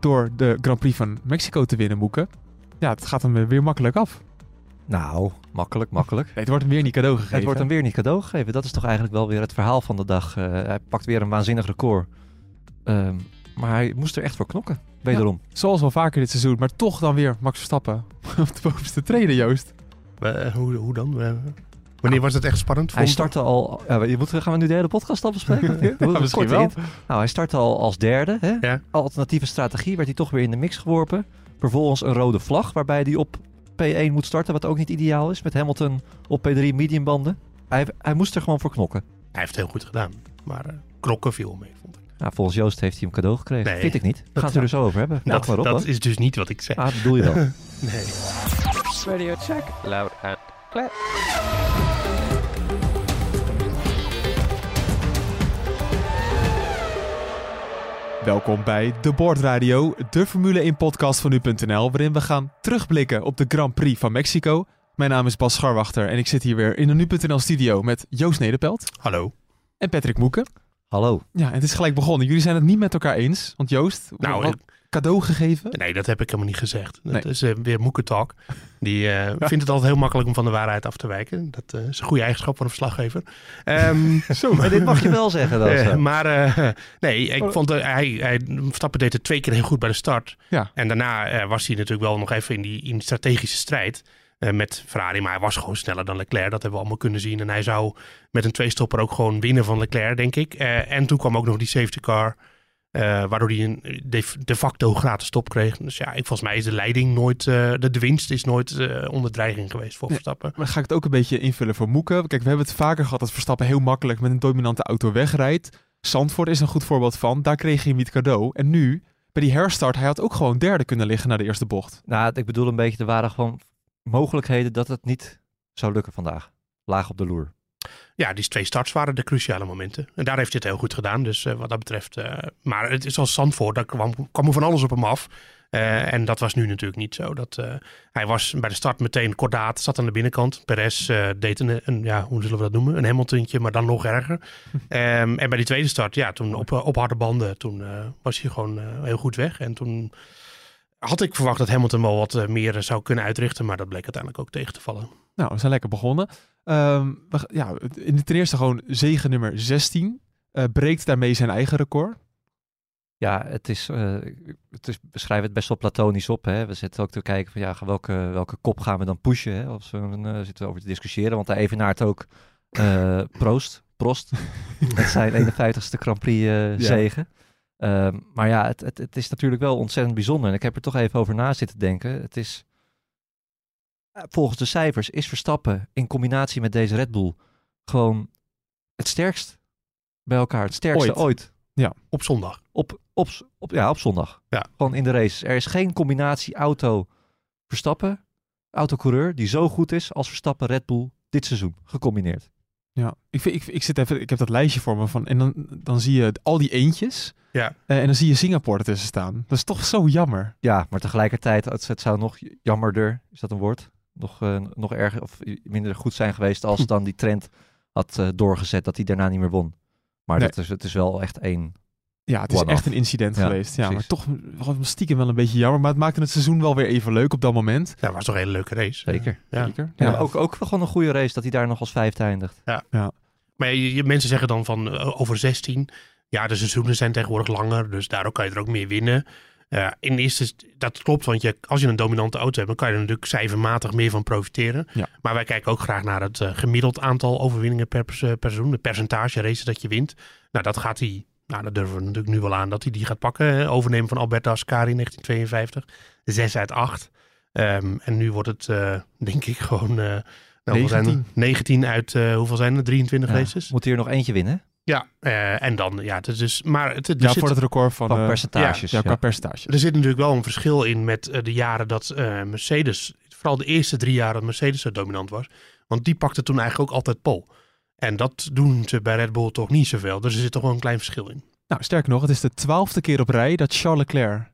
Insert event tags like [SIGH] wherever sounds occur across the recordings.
Door de Grand Prix van Mexico te winnen, Moeken. Ja, het gaat hem weer makkelijk af. Nou, makkelijk, makkelijk. Nee, het wordt hem weer niet cadeau gegeven. Het wordt hem weer niet cadeau gegeven. Dat is toch eigenlijk wel weer het verhaal van de dag. Uh, hij pakt weer een waanzinnig record. Um, maar hij moest er echt voor knokken, wederom. Ja, zoals wel vaker dit seizoen, maar toch dan weer Max Verstappen [LAUGHS] op de bovenste treden, Joost. Uh, hoe, hoe dan? Uh, wanneer was het echt spannend? Hij startte al... je moet, gaan we nu de hele podcast al bespreken? [LAUGHS] ja, misschien wel. Nou, hij startte al als derde. Hè? Ja. Alternatieve strategie werd hij toch weer in de mix geworpen. Vervolgens een rode vlag, waarbij hij op P1 moet starten, wat ook niet ideaal is. Met Hamilton op P3 mediumbanden. Hij, hij moest er gewoon voor knokken. Hij heeft het heel goed gedaan. Maar uh, knokken viel mee, vond ik. Nou, volgens Joost heeft hij hem cadeau gekregen. Nee, Vind ik niet. We gaan het er zo over hebben. Dat, maar op, dat is dus niet wat ik zeg. Ah, dat bedoel je wel. [LAUGHS] nee. Radio check. Loud and clear. Welkom bij De Boordradio, de Formule 1 podcast van nu.nl, waarin we gaan terugblikken op de Grand Prix van Mexico. Mijn naam is Bas Scharwachter en ik zit hier weer in de nu.nl studio met Joost Nederpelt. Hallo. En Patrick Moeken. Hallo. Ja, en het is gelijk begonnen. Jullie zijn het niet met elkaar eens, want Joost, nou, wat cadeau gegeven? Nee, dat heb ik helemaal niet gezegd. Dat is uh, weer Moekentalk. Die uh, [LAUGHS] ja. vindt het altijd heel makkelijk om van de waarheid af te wijken. Dat uh, is een goede eigenschap van een verslaggever. Um, [LAUGHS] Zo, maar dit mag je wel zeggen dan. [LAUGHS] maar nee, ik vond hij, hij Verstappen deed het twee keer heel goed bij de start. Ja. En daarna was hij natuurlijk wel nog even in die, in die strategische strijd. Uh, met Ferrari. Maar hij was gewoon sneller dan Leclerc. Dat hebben we allemaal kunnen zien. En hij zou met een tweestopper ook gewoon winnen van Leclerc, denk ik. Uh, en toen kwam ook nog die safety car. Uh, waardoor hij een de, de, facto gratis stop kreeg. Dus ja, ik, volgens mij is de leiding nooit, de, de winst is nooit onder dreiging geweest voor Verstappen. Maar ga ik het ook een beetje invullen voor Moeken. Kijk, we hebben het vaker gehad dat Verstappen heel makkelijk met een dominante auto wegrijdt. Zandvoort is een goed voorbeeld van. Daar kreeg hij hem niet cadeau. En nu, bij die herstart, hij had ook gewoon derde kunnen liggen naar de eerste bocht. Nou, ik bedoel een beetje, er waren gewoon mogelijkheden dat het niet zou lukken vandaag. Laag op de loer. Ja, die twee starts waren de cruciale momenten. En daar heeft hij het heel goed gedaan. Dus uh, wat dat betreft. Uh, maar het is als Zandvoort, daar kwam, kwam er van alles op hem af. Uh, en dat was nu natuurlijk niet zo. Dat, hij was bij de start meteen kordaat, zat aan de binnenkant. Perez deed een, een, ja, hoe zullen we dat noemen? Een Hamiltontje, maar dan nog erger. um, [LAUGHS] en bij die tweede start, ja, toen op, op harde banden, toen was hij gewoon heel goed weg. En toen had ik verwacht dat Hamilton wel wat meer zou kunnen uitrichten, maar dat bleek uiteindelijk ook tegen te vallen. Nou, we zijn lekker begonnen. Um, ja, in de ten eerste gewoon zegen nummer 16. Uh, breekt daarmee zijn eigen record. Ja, het is, uh, het is, we schrijven het best wel platonisch op. Hè? We zitten ook te kijken van ja, welke, welke kop gaan we dan pushen? Hè? Of we, uh, zitten we over te discussiëren, want hij evenaart ook Proost, [LAUGHS] Prost. [LAUGHS] met zijn 51ste Grand Prix zegen. Um, maar ja, het, het, het, is natuurlijk wel ontzettend bijzonder. En ik heb er toch even over na zitten denken. Het is, volgens de cijfers, is Verstappen in combinatie met deze Red Bull gewoon het sterkst bij elkaar. Het sterkste ooit. ooit. Ja, op zondag. Op, op, op, ja, op zondag. Ja. Gewoon in de race. Er is geen combinatie auto Verstappen, autocoureur, die zo goed is als Verstappen Red Bull dit seizoen, gecombineerd. Ja, ik, vind, ik, ik zit even, ik heb dat lijstje voor me van, en dan, dan zie je al die eentjes. Ja. Uh, en dan zie je Singapore ertussen staan. Dat is toch zo jammer. Ja, maar tegelijkertijd, het, het zou nog jammerder, is dat een woord? Nog, uh, nog erger of minder goed zijn geweest als dan die trend had uh, doorgezet dat hij daarna niet meer won. Maar nee. dat is, het is wel echt één. Ja, het is echt een incident ja, geweest. Ja, maar toch stiekem wel een beetje jammer. Maar het maakte het seizoen wel weer even leuk op dat moment. Ja, was toch een hele leuke race. Zeker. Ja. Zeker. Ja, ja. ook, ook gewoon een goede race dat hij daar nog als vijfde eindigt. Ja. ja. Maar je, je, mensen zeggen dan van uh, over 16. Ja, de seizoenen zijn tegenwoordig langer. Dus daardoor kan je er ook meer winnen. Uh, in eerste, dat klopt, want je, als je een dominante auto hebt, dan kan je er natuurlijk cijfermatig meer van profiteren. Ja. Maar wij kijken ook graag naar het uh, gemiddeld aantal overwinningen per, per seizoen, de percentage races dat je wint. Nou, dat gaat hij, nou, dat durven we natuurlijk nu wel aan dat hij die gaat pakken. Overnemen van Alberto Ascari in 1952, 6 uit 8. Um, en nu wordt het, uh, denk ik, gewoon. nou, 19. Zijn 19 uit, hoeveel zijn er? 23 ja. races? Moet hij er nog eentje winnen? Ja, eh, en dan, ja, het is dus, maar het, er, Ja, zit, voor het record van... Van eh, percentages. ja, Ja, qua percentage. er zit natuurlijk wel een verschil in met eh, de jaren dat eh, Mercedes, vooral de eerste drie jaar dat Mercedes zo dominant was, want die pakte toen eigenlijk ook altijd pol. En dat doen ze bij Red Bull toch niet zoveel. Dus er zit toch wel een klein verschil in. Nou, sterker nog, het is de twaalfde keer op rij dat Charles Leclerc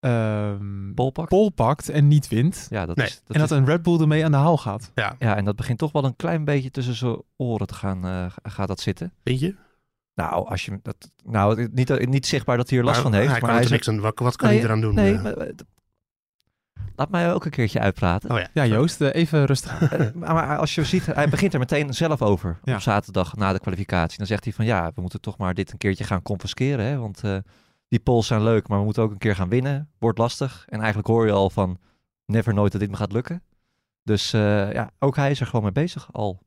ehm pole pakt en niet wint. Ja, dat Nee. is, dat en dat is- een Red Bull ermee aan de haal gaat. Ja, ja, en dat begint toch wel een klein beetje tussen zijn oren te gaan, eh, gaat dat zitten. weet je? Nou, als je dat, nou niet, niet zichtbaar dat hij er last Maar van heeft. Hij maar kan er hij niks aan. Wat, wat kan Nee, hij eraan doen? Nee, Eh, maar, eh, laat mij ook een keertje uitpraten. oh ja. Ja, Joost, eh, even rustig. Maar, als je ziet, hij begint er meteen zelf over Ja. op zaterdag na de kwalificatie. Dan zegt hij van ja, we moeten toch maar dit een keertje gaan confisceren. Hè? Want eh, die polls zijn leuk, maar we moeten ook een keer gaan winnen. Wordt lastig. En eigenlijk hoor je al van never nooit dat dit me gaat lukken. Dus eh, ja, ook hij is er gewoon mee bezig al.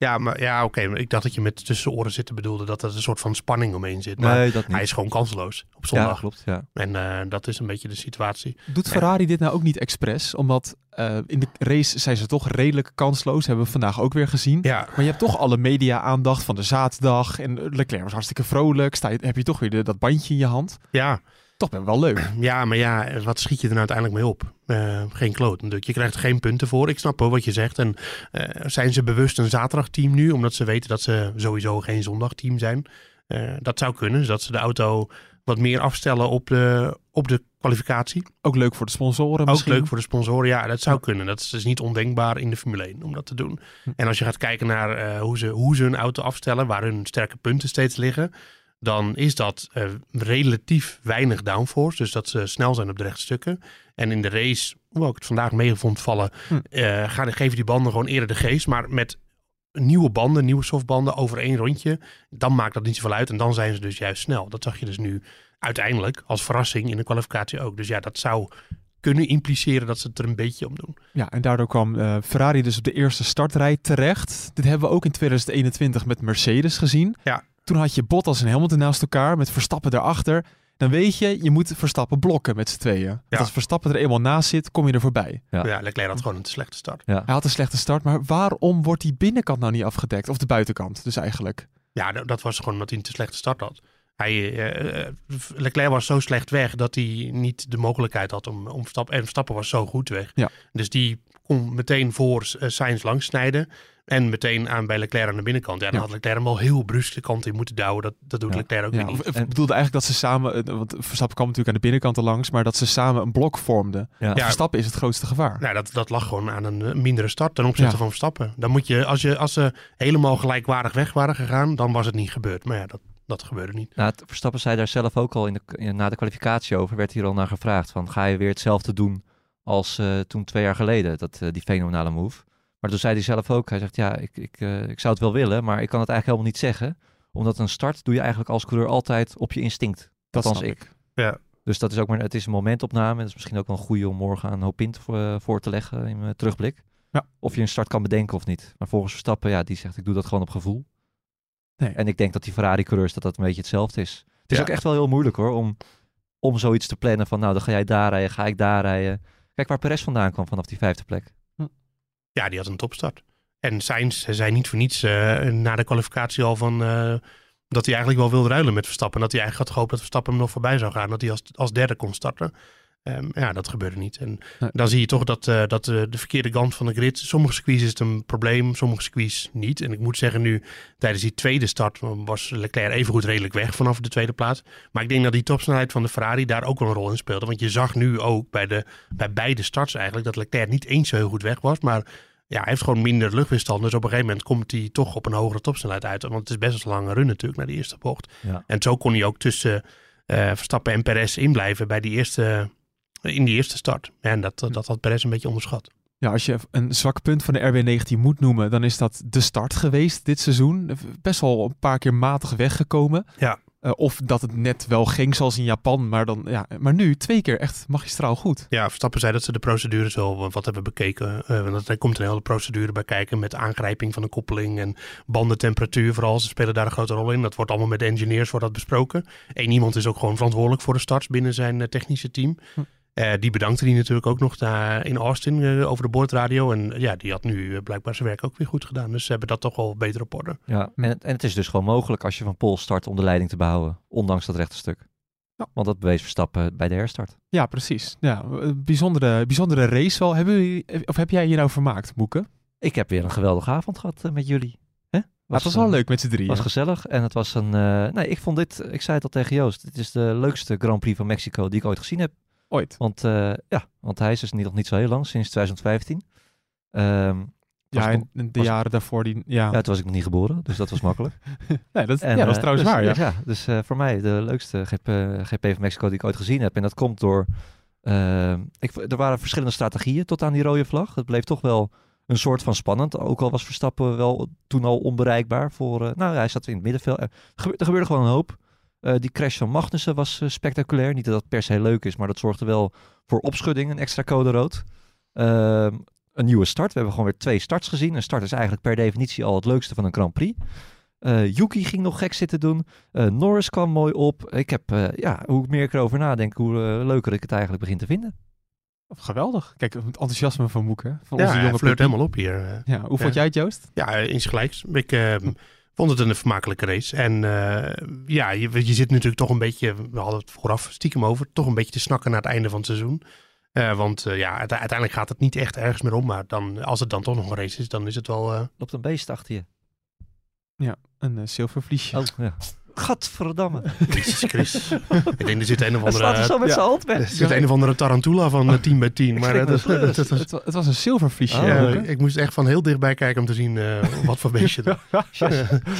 Ja, maar ja, oké. ik dacht dat je met tussen oren zitten bedoelde dat er een soort van spanning omheen zit. Maar nee, dat niet. hij is gewoon kansloos op ja, zondag. klopt. Ja. En eh, dat is een beetje de situatie. Doet Ferrari dit nou ook niet expres? Omdat eh, in de race zijn ze toch redelijk kansloos. Hebben we vandaag ook weer gezien. Ja, Maar je hebt toch alle media-aandacht van de zaterdag. En Leclerc was hartstikke vrolijk. Sta je, heb je toch weer de- dat bandje in je hand. ja, Toch ben wel leuk. [CLEARS THROAT] ja, maar ja, wat schiet je er nou uiteindelijk mee op? Eh, geen kloot natuurlijk. Je krijgt er geen punten voor. Ik snap wel wat je zegt. En eh, zijn ze bewust een zaterdagteam nu? Omdat ze weten dat ze sowieso geen zondagteam zijn. Eh, dat zou kunnen. Zodat ze de auto wat meer afstellen op de, op de kwalificatie. Ook leuk voor de sponsoren Ook misschien. leuk voor de sponsoren. Ja, dat zou kunnen. Dat is dus niet ondenkbaar in de Formule 1 om dat te doen. Hm. En als je gaat kijken naar hoe, ze, hoe ze hun auto afstellen, waar hun sterke punten steeds liggen, dan is dat eh, relatief weinig downforce. Dus dat ze snel zijn op de rechte stukken. En in de race, hoewel ik het vandaag mee vond vallen, Hm. gaan, geven die banden gewoon eerder de geest. Maar met nieuwe banden, nieuwe softbanden over één rondje, dan maakt dat niet zoveel uit. En dan zijn ze dus juist snel. Dat zag je dus nu uiteindelijk als verrassing in de kwalificatie ook. Dus ja, dat zou kunnen impliceren dat ze het er een beetje om doen. Ja, en daardoor kwam eh, Ferrari dus op de eerste startrij terecht. Dit hebben we ook in 2021 met Mercedes gezien. Ja. Toen had je Bottas en Hamilton naast elkaar met Verstappen erachter. Dan weet je, je moet Verstappen blokken met z'n tweeën. Want Ja. Als Verstappen er eenmaal naast zit, kom je er voorbij. Ja. Ja, Leclerc had gewoon een te slechte start. Hij had een slechte start, maar waarom wordt die binnenkant nou niet afgedekt? Of de buitenkant dus eigenlijk. Ja, dat, dat was gewoon omdat hij een te slechte start had. Hij, eh, eh, Leclerc was zo slecht weg dat hij niet de mogelijkheid had om, om Verstappen. En Verstappen was zo goed weg. Ja. Dus die kon meteen voor uh, Sainz langs snijden. En meteen aan bij Leclerc aan de binnenkant. Ja, dan Ja. had Leclerc hem wel heel brusk de kant in moeten douwen. Dat, dat doet Ja. Leclerc ook Ja, niet. ik bedoelde eigenlijk dat ze samen, eh, want Verstappen kwam natuurlijk aan de binnenkant er langs, maar dat ze samen een blok vormden. Ja. Verstappen is het grootste gevaar. Nou, dat, dat lag gewoon aan een eh, mindere start ten opzichte van Verstappen. Dan moet je, als, je, als ze helemaal gelijkwaardig weg waren gegaan, dan was het niet gebeurd. Maar ja, dat, dat gebeurde niet. Nou, het- Verstappen zei daar zelf ook al in de, in- na de kwalificatie over. Werd hier al naar gevraagd van ga je weer hetzelfde doen als eh, toen twee jaar geleden. Dat, eh, die fenomenale move. Maar toen zei hij zelf ook. Hij zegt ja, ik, ik, eh, ik zou het wel willen, maar ik kan het eigenlijk helemaal niet zeggen. Omdat een start doe je eigenlijk als coureur altijd op je instinct. dat althans snap ik. ik. Dus dat is ook maar, het is een momentopname. En dat is misschien ook wel een goede om morgen een hoop pint voor, voor te leggen in mijn terugblik. Ja. Of je een start kan bedenken of niet. Maar volgens Verstappen, ja, die zegt ik doe dat gewoon op gevoel. Nee. En ik denk dat die Ferrari-coureurs dat dat een beetje hetzelfde is. Het is Ja. ook echt wel heel moeilijk hoor, om, om zoiets te plannen van nou, dan ga jij daar rijden, ga ik daar rijden. Kijk waar Perez vandaan kwam vanaf die vijfde plek. Ja, die had een topstart. En Sainz zei niet voor niets eh, na de kwalificatie al van... eh, dat hij eigenlijk wel wilde ruilen met Verstappen. En dat hij eigenlijk had gehoopt dat Verstappen hem nog voorbij zou gaan. Dat hij als, als derde kon starten. Ehm, ja, dat gebeurde niet. En Nee. dan zie je toch dat, eh, dat eh, de verkeerde kant van de grid... Sommige squeeze is het een probleem, sommige squeeze niet. En ik moet zeggen nu, tijdens die tweede start... was Leclerc evengoed redelijk weg vanaf de tweede plaats. Maar ik denk dat die topsnelheid van de Ferrari daar ook wel een rol in speelde. Want je zag nu ook bij, de, bij beide starts eigenlijk... dat Leclerc niet eens zo heel goed weg was, maar ja, hij heeft gewoon minder luchtweerstand. Dus op een gegeven moment komt hij toch op een hogere topsnelheid uit. Want het is best een lange run natuurlijk naar die eerste bocht. Ja. En zo kon hij ook tussen eh, Verstappen en Perez inblijven bij die eerste, in die eerste start. En dat, dat had Perez een beetje onderschat. Ja, als je een zwak punt van de RB19 moet noemen, dan is dat de start geweest dit seizoen. Best wel een paar keer matig weggekomen. Ja. Eh, of dat het net wel ging zoals in Japan, maar, dan, ja, maar nu twee keer echt magistraal goed. Ja, Verstappen zei dat ze de procedures wel wat hebben bekeken. Eh, want er komt een hele procedure bij kijken met aangrijping van de koppeling en bandentemperatuur vooral. Ze spelen daar een grote rol in. Dat wordt allemaal met de engineers wordt dat besproken. Eén iemand is ook gewoon verantwoordelijk voor de starts binnen zijn eh, technische team. Hm. Eh, die bedankte hij natuurlijk ook nog daar in Austin eh, over de boordradio. En ja, die had nu eh, blijkbaar zijn werk ook weer goed gedaan. Dus ze hebben dat toch wel beter op orde. Ja, en, het- en het is dus gewoon mogelijk als je van Pol start om de leiding te behouden, ondanks dat rechte stuk. Ja. Want dat bewees Verstappen bij de herstart. Ja, precies. Ja, bijzondere, bijzondere race wel. Hebben jullie, of heb jij je nou vermaakt, Moeke? Ik heb weer een geweldige avond gehad eh, met jullie. Hè? Maar het was wel leuk met z'n drieën. was gezellig en het was een... eh, nee, ik vond dit, ik zei het al tegen Joost, dit is de leukste Grand Prix van Mexico die ik ooit gezien heb. Ooit. Want eh, ja, want hij is dus niet, nog niet zo heel lang, sinds 2015. Ehm, Ja, en de was- jaren daarvoor die... Ja, ja, toen was ik nog niet geboren, dus dat was makkelijk. [LAUGHS] nee, dat, En, ja, dat is eh, trouwens dus, waar, ja. Ja, dus eh, voor mij de leukste GP, GP van Mexico die ik ooit gezien heb. En dat komt door... eh, ik, er waren verschillende strategieën tot aan die rode vlag. Het bleef toch wel een soort van spannend. Ook al was Verstappen wel toen al onbereikbaar voor... nou, hij zat in het middenveld. Er, er gebeurde gewoon een hoop. Eh, die crash van Magnussen was eh, spectaculair. Niet dat dat per se leuk is, maar dat zorgde wel voor opschudding. Een extra code rood. Ehm, een nieuwe start. We hebben gewoon weer twee starts gezien. Een start is eigenlijk per definitie al het leukste van een Grand Prix. Eh, Yuki ging nog gek zitten doen. Eh, Norris kwam mooi op. Ik heb, eh, ja, hoe meer ik erover nadenk, hoe leuker ik het eigenlijk begin te vinden. Geweldig. Kijk, het enthousiasme van Moeke. Van Ja, onze hij jonge flirt puppy. helemaal op hier. Ja, hoe vond jij het, Joost? Ja, insgelijks. Ik eh, vond het een vermakelijke race. En eh, ja, je, je zit natuurlijk toch een beetje, we hadden het vooraf stiekem over, toch een beetje te snakken naar het einde van het seizoen. Eh, want eh, ja, uite- uiteindelijk gaat het niet echt ergens meer om. Maar dan, als het dan toch nog een race is, dan is het wel... eh, Loopt een beest achter je. Een uh, zilvervliesje. Oh, ja. Gadverdamme. Jezus Chris. ik denk, er zit een of Hij slaat er andere... zo met ja. zijn hand Er zit een of andere tarantula van eh, 10 bij 10. Maar eh, me dat, slus. dat, dat was- het, wa- het was een zilvervliesje. Oh, ja, Moeke. ik moest echt van heel dichtbij kijken om te zien eh, wat voor beestje dat [LAUGHS]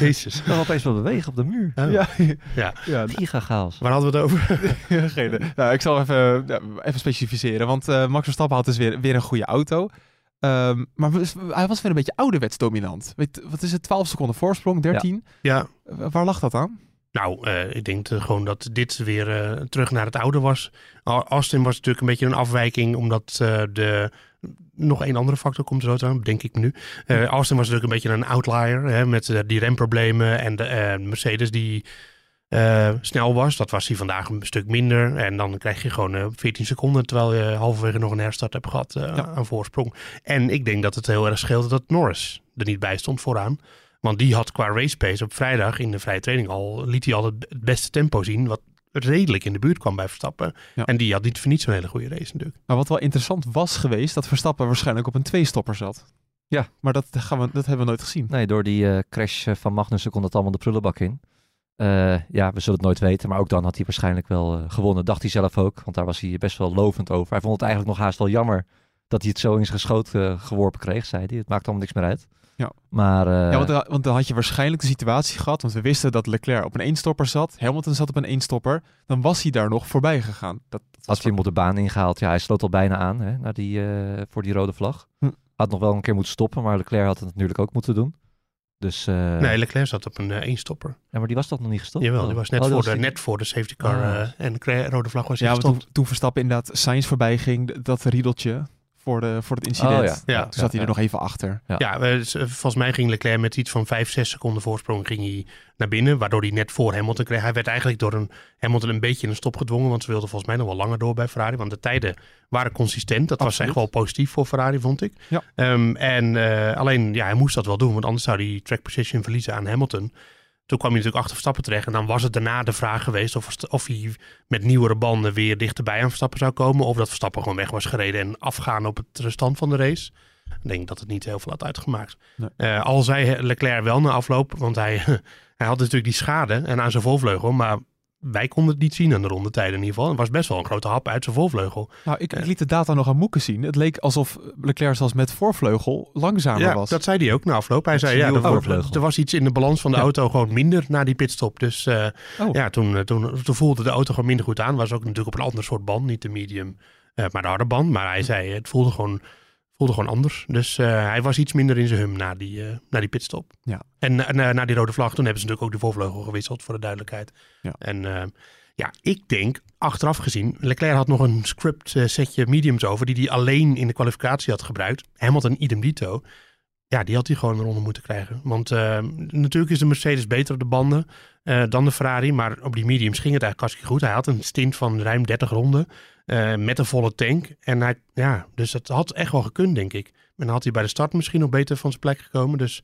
Jezus. Ik kan opeens wel bewegen op de muur. Oh. Ja, Ja. ja, Giga chaos. Waar hadden we het over? [LAUGHS] Geen. Nou, ik zal even, ja, even specificeren. Want eh, Max Verstappen had dus weer, weer een goede auto. Ehm, maar hij was weer een beetje ouderwets dominant. Weet, wat is het? 12 seconden voorsprong, 13? ja, Waar lag dat aan? Nou, eh, ik denk gewoon dat dit weer eh, terug naar het oude was. Au- Austin was natuurlijk een beetje een afwijking, omdat eh, de... Nog één andere factor komt er zo aan, denk ik nu. Eh, Austin was natuurlijk een beetje een outlier, hè, met die remproblemen en de eh, Mercedes die eh, snel was. Dat was hij vandaag een stuk minder. En dan krijg je gewoon eh, 14 seconden, terwijl je halverwege nog een herstart hebt gehad eh, Ja. aan voorsprong. En ik denk dat het heel erg scheelde dat Norris er niet bij stond vooraan. Want die had qua race pace op vrijdag in de vrije training al, liet hij al het het beste tempo zien, wat redelijk in de buurt kwam bij Verstappen. Ja. En die had niet voor niets zo'n hele goede race natuurlijk. Maar wat wel interessant was geweest, dat Verstappen waarschijnlijk op een tweestopper zat. Ja. Maar dat, gaan we, dat hebben we nooit gezien. Nee, door die eh, crash van Magnussen kon het allemaal de prullenbak in. Eh, ja, we zullen het nooit weten. Maar ook dan had hij waarschijnlijk wel eh, gewonnen. Dacht hij zelf ook. Want daar was hij best wel lovend over. Hij vond het eigenlijk nog haast wel jammer dat hij het zo in zijn geschoot eh, geworpen kreeg, zei hij. Het maakt allemaal niks meer uit. Ja. Maar Ja, want, dan- want dan had je waarschijnlijk de situatie gehad, want we wisten dat Leclerc op een eenstopper zat, Hamilton zat op een eenstopper, dan was hij daar nog voorbij gegaan. Dat, had hij hem op de baan ingehaald. Ja, hij sloot al bijna aan hè, naar die, voor die rode vlag. Hm. Had nog wel een keer moeten stoppen, maar Leclerc had het natuurlijk ook moeten doen. Dus, eh, Nee, Leclerc zat op een eh, eenstopper. ja, maar die was toch nog niet gestopt? Jawel, Oh. die was net, Oh, voor, was de, die- net voor de safety car Ah. eh, en de rode vlag was hij ja, gestopt. toen, toen Verstappen inderdaad Sainz voorbij ging, dat riedeltje voor, de, voor het incident. Oh, ja. Ja, toen zat hij er nog even achter. Ja. Ja, eh, volgens mij ging Leclerc met iets van 5, 6 seconden voorsprong ging hij naar binnen. Waardoor hij net voor Hamilton kreeg. Hij werd eigenlijk door een, Hamilton een beetje in een stop gedwongen. Want ze wilden volgens mij nog wel langer door bij Ferrari. Want de tijden waren consistent. Dat was echt wel positief voor Ferrari, vond ik. Ja. Ehm, en eh, alleen, ja, hij moest dat wel doen. Want anders zou hij track position verliezen aan Hamilton. Toen kwam hij natuurlijk achter Verstappen terecht. En dan was het daarna de vraag geweest of, of hij met nieuwere banden weer dichterbij aan Verstappen zou komen. Of dat Verstappen gewoon weg was gereden en afgaan op het restant van de race. Ik denk dat het niet heel veel had uitgemaakt. Nee. Eh, al zei Leclerc wel na afloop, want hij, [LAUGHS] hij had natuurlijk die schade en aan zijn voorvleugel. Maar wij konden het niet zien aan de rondetijden in ieder geval. Het was best wel een grote hap uit zijn voorvleugel. Nou, ik, ik Ja. liet de data nog aan Moeken zien. Het leek alsof Leclerc zelfs met voorvleugel langzamer Ja, was. dat zei hij ook na afloop. Hij zei, ja, er, voorvleugel. er was iets in de balans van de Ja. auto gewoon minder na die pitstop. Dus eh, Oh. ja, toen, eh, toen, toen voelde de auto gewoon minder goed aan. Was ook natuurlijk op een ander soort band. Niet de medium, eh, maar de harde band. Maar hij zei, het voelde gewoon, voelde gewoon anders. Dus eh, hij was iets minder in zijn hum na die, eh, na die pitstop. Ja. En eh, na, na die rode vlag, toen hebben ze natuurlijk ook de voorvleugel gewisseld, voor de duidelijkheid. Ja. En ja, ik denk, achteraf gezien, Leclerc had nog een script setje mediums over, die hij alleen in de kwalificatie had gebruikt. Hamilton idem dito. ja, die had hij gewoon eronder moeten krijgen. Want natuurlijk is de Mercedes beter op de banden eh, dan de Ferrari. Maar op die mediums ging het eigenlijk hartstikke goed. Hij had een stint van ruim 30 ronden eh, met een volle tank. En hij, ja, dus dat had echt wel gekund, denk ik. En dan had hij bij de start misschien nog beter van zijn plek gekomen. Dus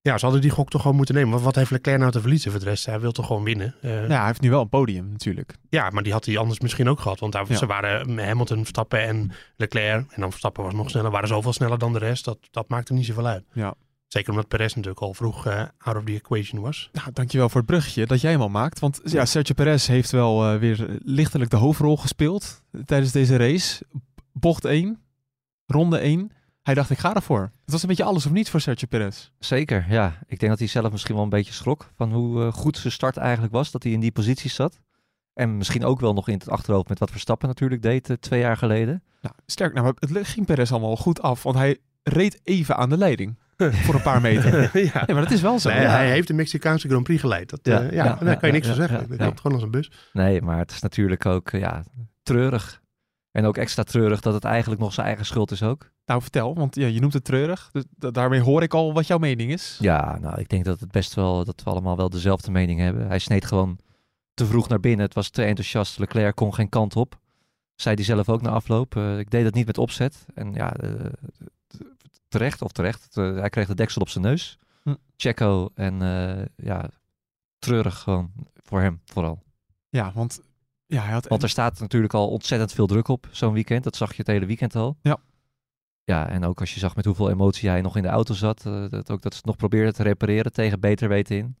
ja, ze hadden die gok toch gewoon moeten nemen. Want wat heeft Leclerc nou te verliezen voor de rest? Hij wil toch gewoon winnen? Eh, Ja, hij heeft nu wel een podium natuurlijk. ja, maar die had hij anders misschien ook gehad. Want daar, Ja. ze waren Hamilton, Verstappen en Leclerc. En dan Verstappen was nog sneller. Waren zoveel sneller dan de rest. Dat, dat maakte niet zoveel uit. Ja. Zeker omdat Perez natuurlijk al vroeg eh, out of the equation was. Nou, dankjewel voor het bruggetje dat jij hem al maakt. Want ja, Sergio Perez heeft wel eh, weer lichtelijk de hoofdrol gespeeld tijdens deze race. Bocht 1, ronde 1. Hij dacht, ik ga ervoor. Het was een beetje alles of niets voor Sergio Perez. Zeker, ja. Ik denk dat hij zelf misschien wel een beetje schrok van hoe eh, goed zijn start eigenlijk was. Dat hij in die positie zat. En misschien ook wel nog in het achterhoofd met wat Verstappen natuurlijk deed eh, twee jaar geleden. Nou, sterk, nou, maar het ging Perez allemaal goed af. Want hij reed even aan de leiding. [LAUGHS] voor een paar meter. [LAUGHS] ja. Nee, maar dat is wel zo. Nee, Ja. Hij heeft de Mexicaanse Grand Prix geleid. Dat, Ja, ja, ja, ja, daar ja, kan je niks ja, van zeggen. ja, Dat gewoon als een bus. Nee, maar het is natuurlijk ook eh, ja, treurig. En ook extra treurig dat het eigenlijk nog zijn eigen schuld is ook. Nou, vertel, want ja, je noemt het treurig. Dus da- daarmee hoor ik al wat jouw mening is. Ja, nou, ik denk dat het best wel dat we allemaal wel dezelfde mening hebben. Hij sneed gewoon te vroeg naar binnen. Het was te enthousiast. Leclerc kon geen kant op. Zei hij zelf ook na afloop. Eh, ik deed dat niet met opzet. En ja, eh, terecht of terecht. eh, hij kreeg de deksel op zijn neus. Hm. Checo en eh, ja, treurig gewoon voor hem vooral. Ja, want ja, hij had... Want er staat natuurlijk al ontzettend veel druk op zo'n weekend. Dat zag je het hele weekend al. Ja. Ja, en ook als je zag met hoeveel emotie hij nog in de auto zat. eh, dat ook dat ze het nog probeerde te repareren tegen beter weten in.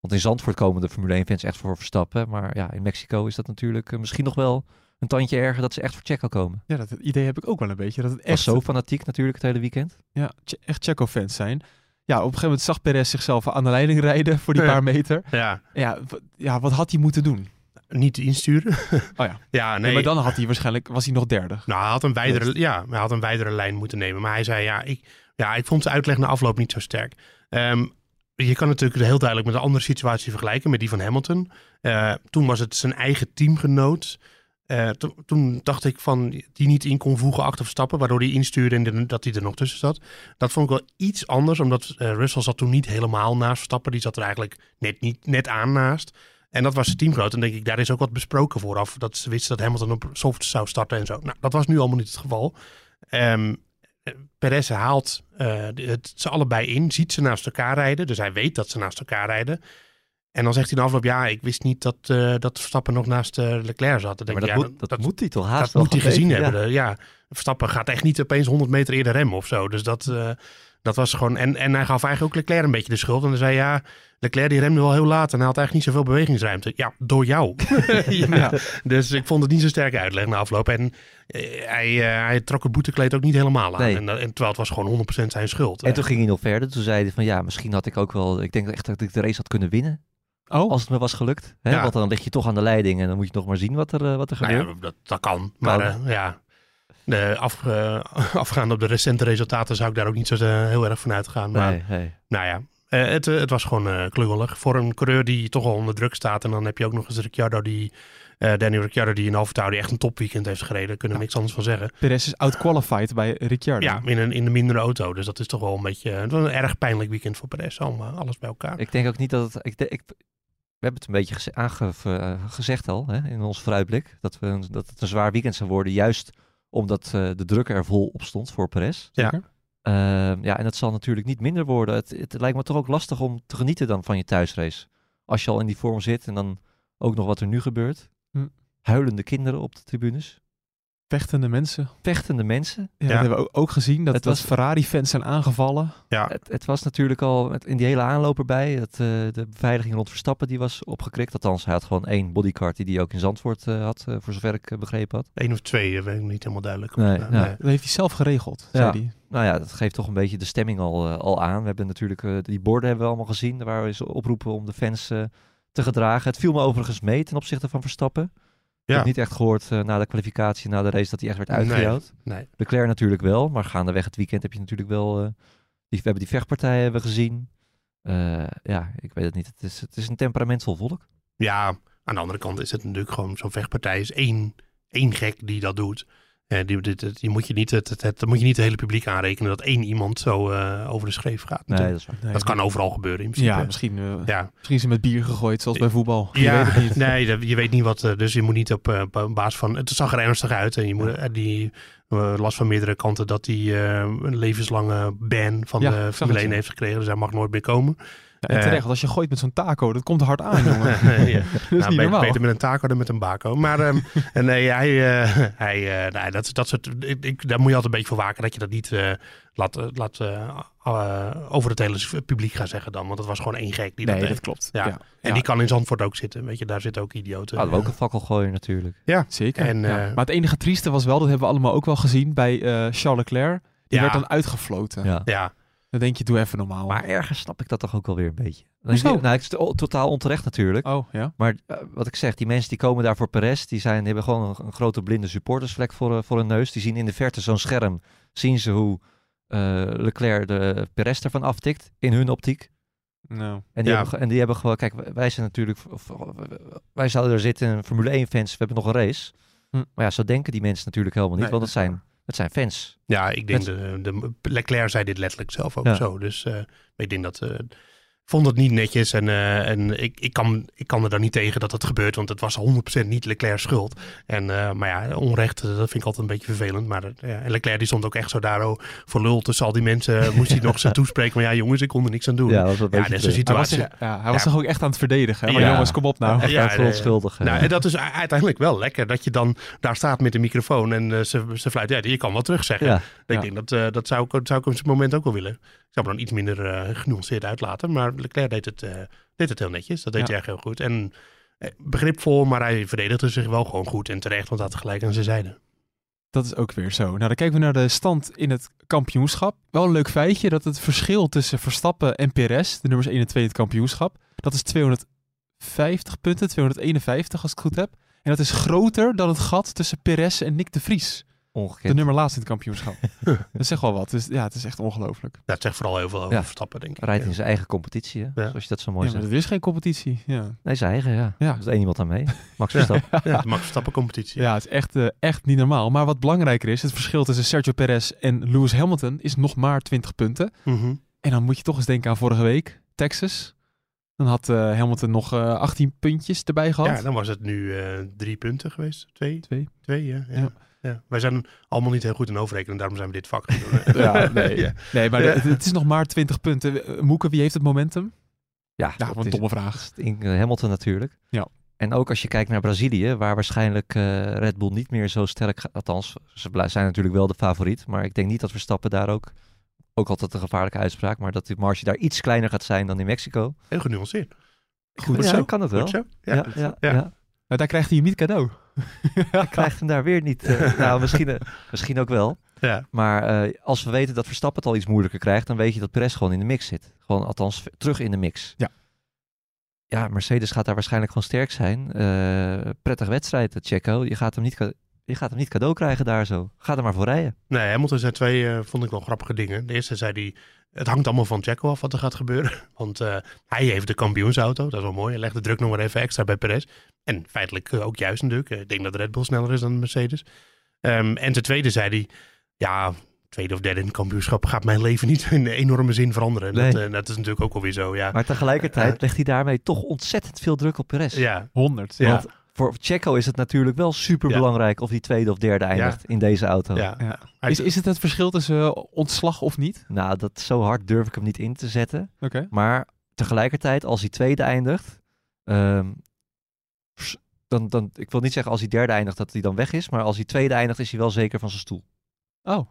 Want in Zandvoort komen de Formule 1-fans echt voor Verstappen. Maar ja, in Mexico is dat natuurlijk misschien nog wel een tandje erger dat ze echt voor Checo komen. Ja, dat idee heb ik ook wel een beetje. Dat het Was echt, zo fanatiek natuurlijk het hele weekend. ja, echt Checo-fans zijn. Ja, op een gegeven moment zag Perez zichzelf aan de leiding rijden voor die Ja. paar meter. Ja, Ja, ja, wat had hij moeten doen? niet insturen. [LAUGHS] Oh ja. Ja, nee. Nee, maar dan had hij waarschijnlijk, was hij nog derde. Nou, hij had een wijdere, ja, hij had een wijdere lijn moeten nemen. Maar hij zei, ja, ik, ja, ik vond zijn uitleg na afloop niet zo sterk. Ehm, je kan natuurlijk heel duidelijk met een andere situatie vergelijken, met die van Hamilton. Eh, toen was het zijn eigen teamgenoot. Eh, to- toen dacht ik van, die niet in kon voegen achter Verstappen, waardoor hij instuurde en de- dat hij er nog tussen zat. Dat vond ik wel iets anders, omdat eh, Russell zat toen niet helemaal naast Verstappen. Die zat er eigenlijk net, niet, net aan naast. En dat was zijn teamgenoot. En denk ik, daar is ook wat besproken vooraf. Dat ze wisten dat Hamilton op soft zou starten en zo. Nou, dat was nu allemaal niet het geval. Eh, Perez haalt de- het, ze allebei in, ziet ze naast elkaar rijden. Dus hij weet dat ze naast elkaar rijden. En dan zegt hij na afloop, ja, ik wist niet dat, eh, dat Verstappen nog naast eh, Leclerc zat. Dan denk maar dat, ja, moet, dat, moet hij toch haast dat moet hij gezien weten, hebben. Ja. Verstappen gaat echt niet opeens 100 meter eerder remmen of zo. Dus dat, eh, dat was gewoon... En, en hij gaf eigenlijk ook Leclerc een beetje de schuld. En hij zei, ja, Leclerc die remde wel heel laat en hij had eigenlijk niet zoveel bewegingsruimte. Ja, door jou. [LAUGHS] [LAUGHS] ja. Dus ik vond het niet zo sterk uitleg na afloop. En hij, hij trok het boetekleed ook niet helemaal aan. Nee. En, en terwijl het was gewoon 100% zijn schuld. En toen ging hij nog verder. Toen zei hij van ja, misschien had ik ook wel... Ik denk echt dat ik de race had kunnen winnen. Oh, Als het me was gelukt. Hè? Ja. Want dan lig je toch aan de leiding en dan moet je nog maar zien wat er, eh, wat er Nou gebeurt. ja, dat, dat kan. Maar Kan. eh, ja, de af, [LAUGHS] afgaande op de recente resultaten zou ik daar ook niet zo eh, heel erg van uitgaan. Maar nee, nee. nou ja, eh, het, het was gewoon eh klungelig. Voor een coureur die toch al onder druk staat. En dan heb je ook nog eens Ricciardo die... eh Danny Ricciardo die in Alfa die echt een topweekend heeft gereden. Daar kunnen we niks anders van zeggen. Perez is outqualified bij Ricciardo. Ja, in een, in de mindere auto. Dus dat is toch wel een beetje... Het was een erg pijnlijk weekend voor Perez. Allemaal, alles bij elkaar. Ik denk ook niet dat het... Ik, ik, we hebben het een beetje geze- aange- eh, gezegd al hè, in ons vooruitblik. Dat, we, een- dat het een zwaar weekend zou worden. Juist omdat eh, de druk er vol op stond voor Perez. Zeker. Ehm, ja, en het zal natuurlijk niet minder worden. Het, het lijkt me toch ook lastig om te genieten dan van je thuisrace. Als je al in die vorm zit en dan ook nog wat er nu gebeurt. Hm. Huilende kinderen op de tribunes. Vechtende mensen. Vechtende mensen. Ja, Ja. Dat hebben we ook- gezien. Dat, Het dat was- Ferrari-fans zijn aangevallen. Ja, Het, het was natuurlijk al met- in die hele aanloop erbij. Dat, eh, de beveiliging rond Verstappen die was opgekrikt. Althans, hij had gewoon één bodycard die hij ook in Zandvoort eh, had. eh, voor zover ik begrepen had. één of twee, eh, weet ik niet helemaal duidelijk. Nee, ja. nee. Dat heeft hij zelf geregeld, Ja. zei hij. Nou ja, dat geeft toch een beetje de stemming al, al aan. We hebben natuurlijk die borden hebben we allemaal gezien. Waar we ze oproepen om de fans eh, te gedragen. Het viel me overigens mee ten opzichte van Verstappen. Ik heb niet echt gehoord eh, na de kwalificatie, na de race, dat hij echt werd Nee. uitgejouwd. Nee. Leclerc natuurlijk wel, maar gaandeweg het weekend heb je natuurlijk wel... eh, die, we hebben die vechtpartijen hebben gezien. Eh, ja, ik weet het niet. Het is, het is een temperamentvol volk. Ja, aan de andere kant is het natuurlijk gewoon zo'n vechtpartij is één, één gek die dat doet. Eh, die, moet je niet het, het, het- dan moet je niet het hele publiek aanrekenen dat één iemand zo eh, over de schreef gaat. Nee, dat is waar. Nee, dat kan overal gebeuren in principe. Ja, misschien, eh, Ja, misschien is ze met bier gegooid, zoals bij voetbal. Je ja weet het niet. [LAUGHS] nee, dat- je weet niet wat. dus je moet niet op, eh, op basis van. Het zag er ernstig uit. En je moet die last van meerdere kanten dat hij eh, een levenslange ban van Ja, de zag Formule het, 1 ja. heeft gekregen. Dus hij mag nooit meer komen. Ja, en Eh, terecht, want als je gooit met zo'n taco, dat komt hard aan, jongen. ja. [LAUGHS] dat is Nou, niet beter, normaal. beter met een taco dan met een bako. Maar ehm, [LAUGHS] en nee, hij, eh, hij, eh, nee, dat, dat soort, ik, ik- daar moet je altijd een beetje voor waken dat je dat niet eh, laat, laat over het hele publiek gaan zeggen dan. Want het was gewoon één gek die dat Nee, deed. dat klopt. Ja. Ja, En Ja. die kan in Zandvoort ook zitten. Weet je, daar zitten ook idioten. Hadden we ook een fakkelgooier natuurlijk. zeker. En, ja. eh, Maar het enige trieste was wel, dat hebben we allemaal ook wel gezien bij eh, Charles Leclerc. Die Ja. werd dan uitgefloten. Ja. Dan denk je, doe even normaal. Maar ergens snap ik dat toch ook wel weer een beetje. Hoezo? Nou, het is to- totaal onterecht natuurlijk. Oh, ja? Maar eh, wat ik zeg, die mensen die komen daar voor Perez, die, zijn, die hebben gewoon een, een grote blinde supportersvlek voor, eh, voor hun neus. Die zien in de verte zo'n scherm, zien ze hoe eh, Leclerc de Perez ervan aftikt, in hun optiek. Nou. En die, Ja. hebben, en die hebben gewoon, kijk, wij- zijn natuurlijk, of- wij zouden er zitten, Formule 1 fans, we hebben nog een race. Hm. Maar ja, zo denken die mensen natuurlijk helemaal niet, Nee, want dat zijn, het zijn fans. ja ik denk, de, de, Leclerc zei dit letterlijk zelf ook Ja. zo. Dus eh, ik denk dat... vond het niet netjes en, eh, en ik, ik, kan, ik kan er dan niet tegen dat het gebeurt, want het was 100% niet Leclerc's schuld. En, eh, maar ja, onrecht, eh, dat vind ik altijd een beetje vervelend. Maar ja, en Leclerc die stond ook echt zo daar oh, voor lul tussen al die mensen. Moest hij nog ze [LAUGHS] toespreken, maar ja jongens, ik kon er niks aan doen. Ja, dat is een Ja, beetje dat is een te- Hij was, situatie. ja, hij was Ja. zich ook echt aan het verdedigen. Maar Ja. jongens, kom op nou. echt Ja, verontschuldigen. Nou, en dat is uiteindelijk wel lekker dat je dan daar staat met de microfoon en eh, ze, ze fluit. Ja, je kan wel terugzeggen. ja. Ik Ja. denk dat, eh, dat zou ik, dat zou ik op zo'n moment ook wel willen. Ik zou me dan iets minder eh, genuanceerd uitlaten. Maar Leclerc deed het, eh, deed het heel netjes. Dat deed Ja. hij echt heel goed. En eh, begripvol, maar hij verdedigde zich wel gewoon goed en terecht. Want hij had gelijk aan zijn zijde. Dat is ook weer zo. Nou, dan kijken we naar de stand in het kampioenschap. Wel een leuk feitje dat het verschil tussen Verstappen en Perez, de nummers 1 en 2 in het kampioenschap, dat is 250 punten, 251 als ik het goed heb. En dat is groter dan het gat tussen Perez en Nick de Vries, de nummer laatst in het kampioenschap. [LAUGHS] dat zegt wel wat. Dus ja, het is echt ongelooflijk. Dat zegt vooral heel veel over Ja. Verstappen, denk ik. Rijdt in zijn eigen competitie, hè? Ja. zoals je dat zo mooi Ja, maar zegt. er is geen competitie. Ja, Nee, zijn eigen, ja. Ja. Er is één iemand aan mee. [LAUGHS] Max. Verstappen. Ja, de Max Verstappen competitie. ja het is echt, eh, echt niet normaal. Maar wat belangrijker is, het verschil tussen Sergio Perez en Lewis Hamilton is nog maar 20 punten. Mhm. En dan moet je toch eens denken aan vorige week, Texas. Dan had eh, Hamilton nog eh 18 puntjes erbij gehad. ja, dan was het nu eh, drie punten geweest. Twee? Twee. Twee, ja. ja. Ja. Ja. Wij zijn allemaal niet heel goed in overrekenen. Daarom zijn we dit vak doen. [LAUGHS] Ja, nee. Ja. Nee, maar Ja. het, het is nog maar 20 punten. Eh, Moeke, wie heeft het momentum? Ja, Ja, wat een is- domme vraag. in, eh, Hamilton natuurlijk. Ja. En ook als je kijkt naar Brazilië, waar waarschijnlijk eh, Red Bull niet meer zo sterk gaat. Althans, ze zijn natuurlijk wel de favoriet. Maar ik denk niet dat Verstappen daar ook, ook altijd een gevaarlijke uitspraak, maar dat die marge daar iets kleiner gaat zijn dan in Mexico. Heel genuanceerd. Goed Goed ja, zo. kan het wel. Goed zo. Ja, ja, ja, Ja. Nou, daar krijgt hij hem niet cadeau. [LAUGHS] Hij krijgt hem daar weer niet. eh, nou, misschien, eh, misschien ook wel. Ja. Maar eh, als we weten dat Verstappen het al iets moeilijker krijgt, dan weet je dat Perez gewoon in de mix zit. Gewoon althans terug in de mix. Ja. Ja, Mercedes gaat daar waarschijnlijk gewoon sterk zijn. Eh prettig wedstrijd, Checo. Je gaat, hem niet je gaat hem niet cadeau krijgen daar zo. Ga er maar voor rijden. Nee, Hamilton zei twee, eh, vond ik wel grappige dingen. De eerste zei hij, het hangt allemaal van Checo af wat er gaat gebeuren. [LAUGHS] Want eh, hij heeft de kampioensauto, dat is wel mooi. Hij legt de druk nog maar even extra bij Perez. En feitelijk eh, ook juist natuurlijk. Eh, Ik denk dat Red Bull sneller is dan Mercedes. Ehm, en ten tweede zei hij, ja, tweede of derde in het kampioenschap gaat mijn leven niet in enorme zin veranderen. Nee. Dat, dat is natuurlijk ook alweer zo, ja. Maar tegelijkertijd legt hij daarmee toch ontzettend veel druk op Perez. Ja, 100. Ja. Want voor Checo is het natuurlijk wel super belangrijk of die tweede of derde eindigt in deze auto. ja. Is, is het het verschil tussen eh, ontslag of niet? Nou, dat zo hard durf ik hem niet in te zetten. Oké. Maar tegelijkertijd, als hij tweede eindigt, ehm, dan, dan, ik wil niet zeggen als hij derde eindigt dat hij dan weg is, maar als hij tweede eindigt is hij wel zeker van zijn stoel, Oh.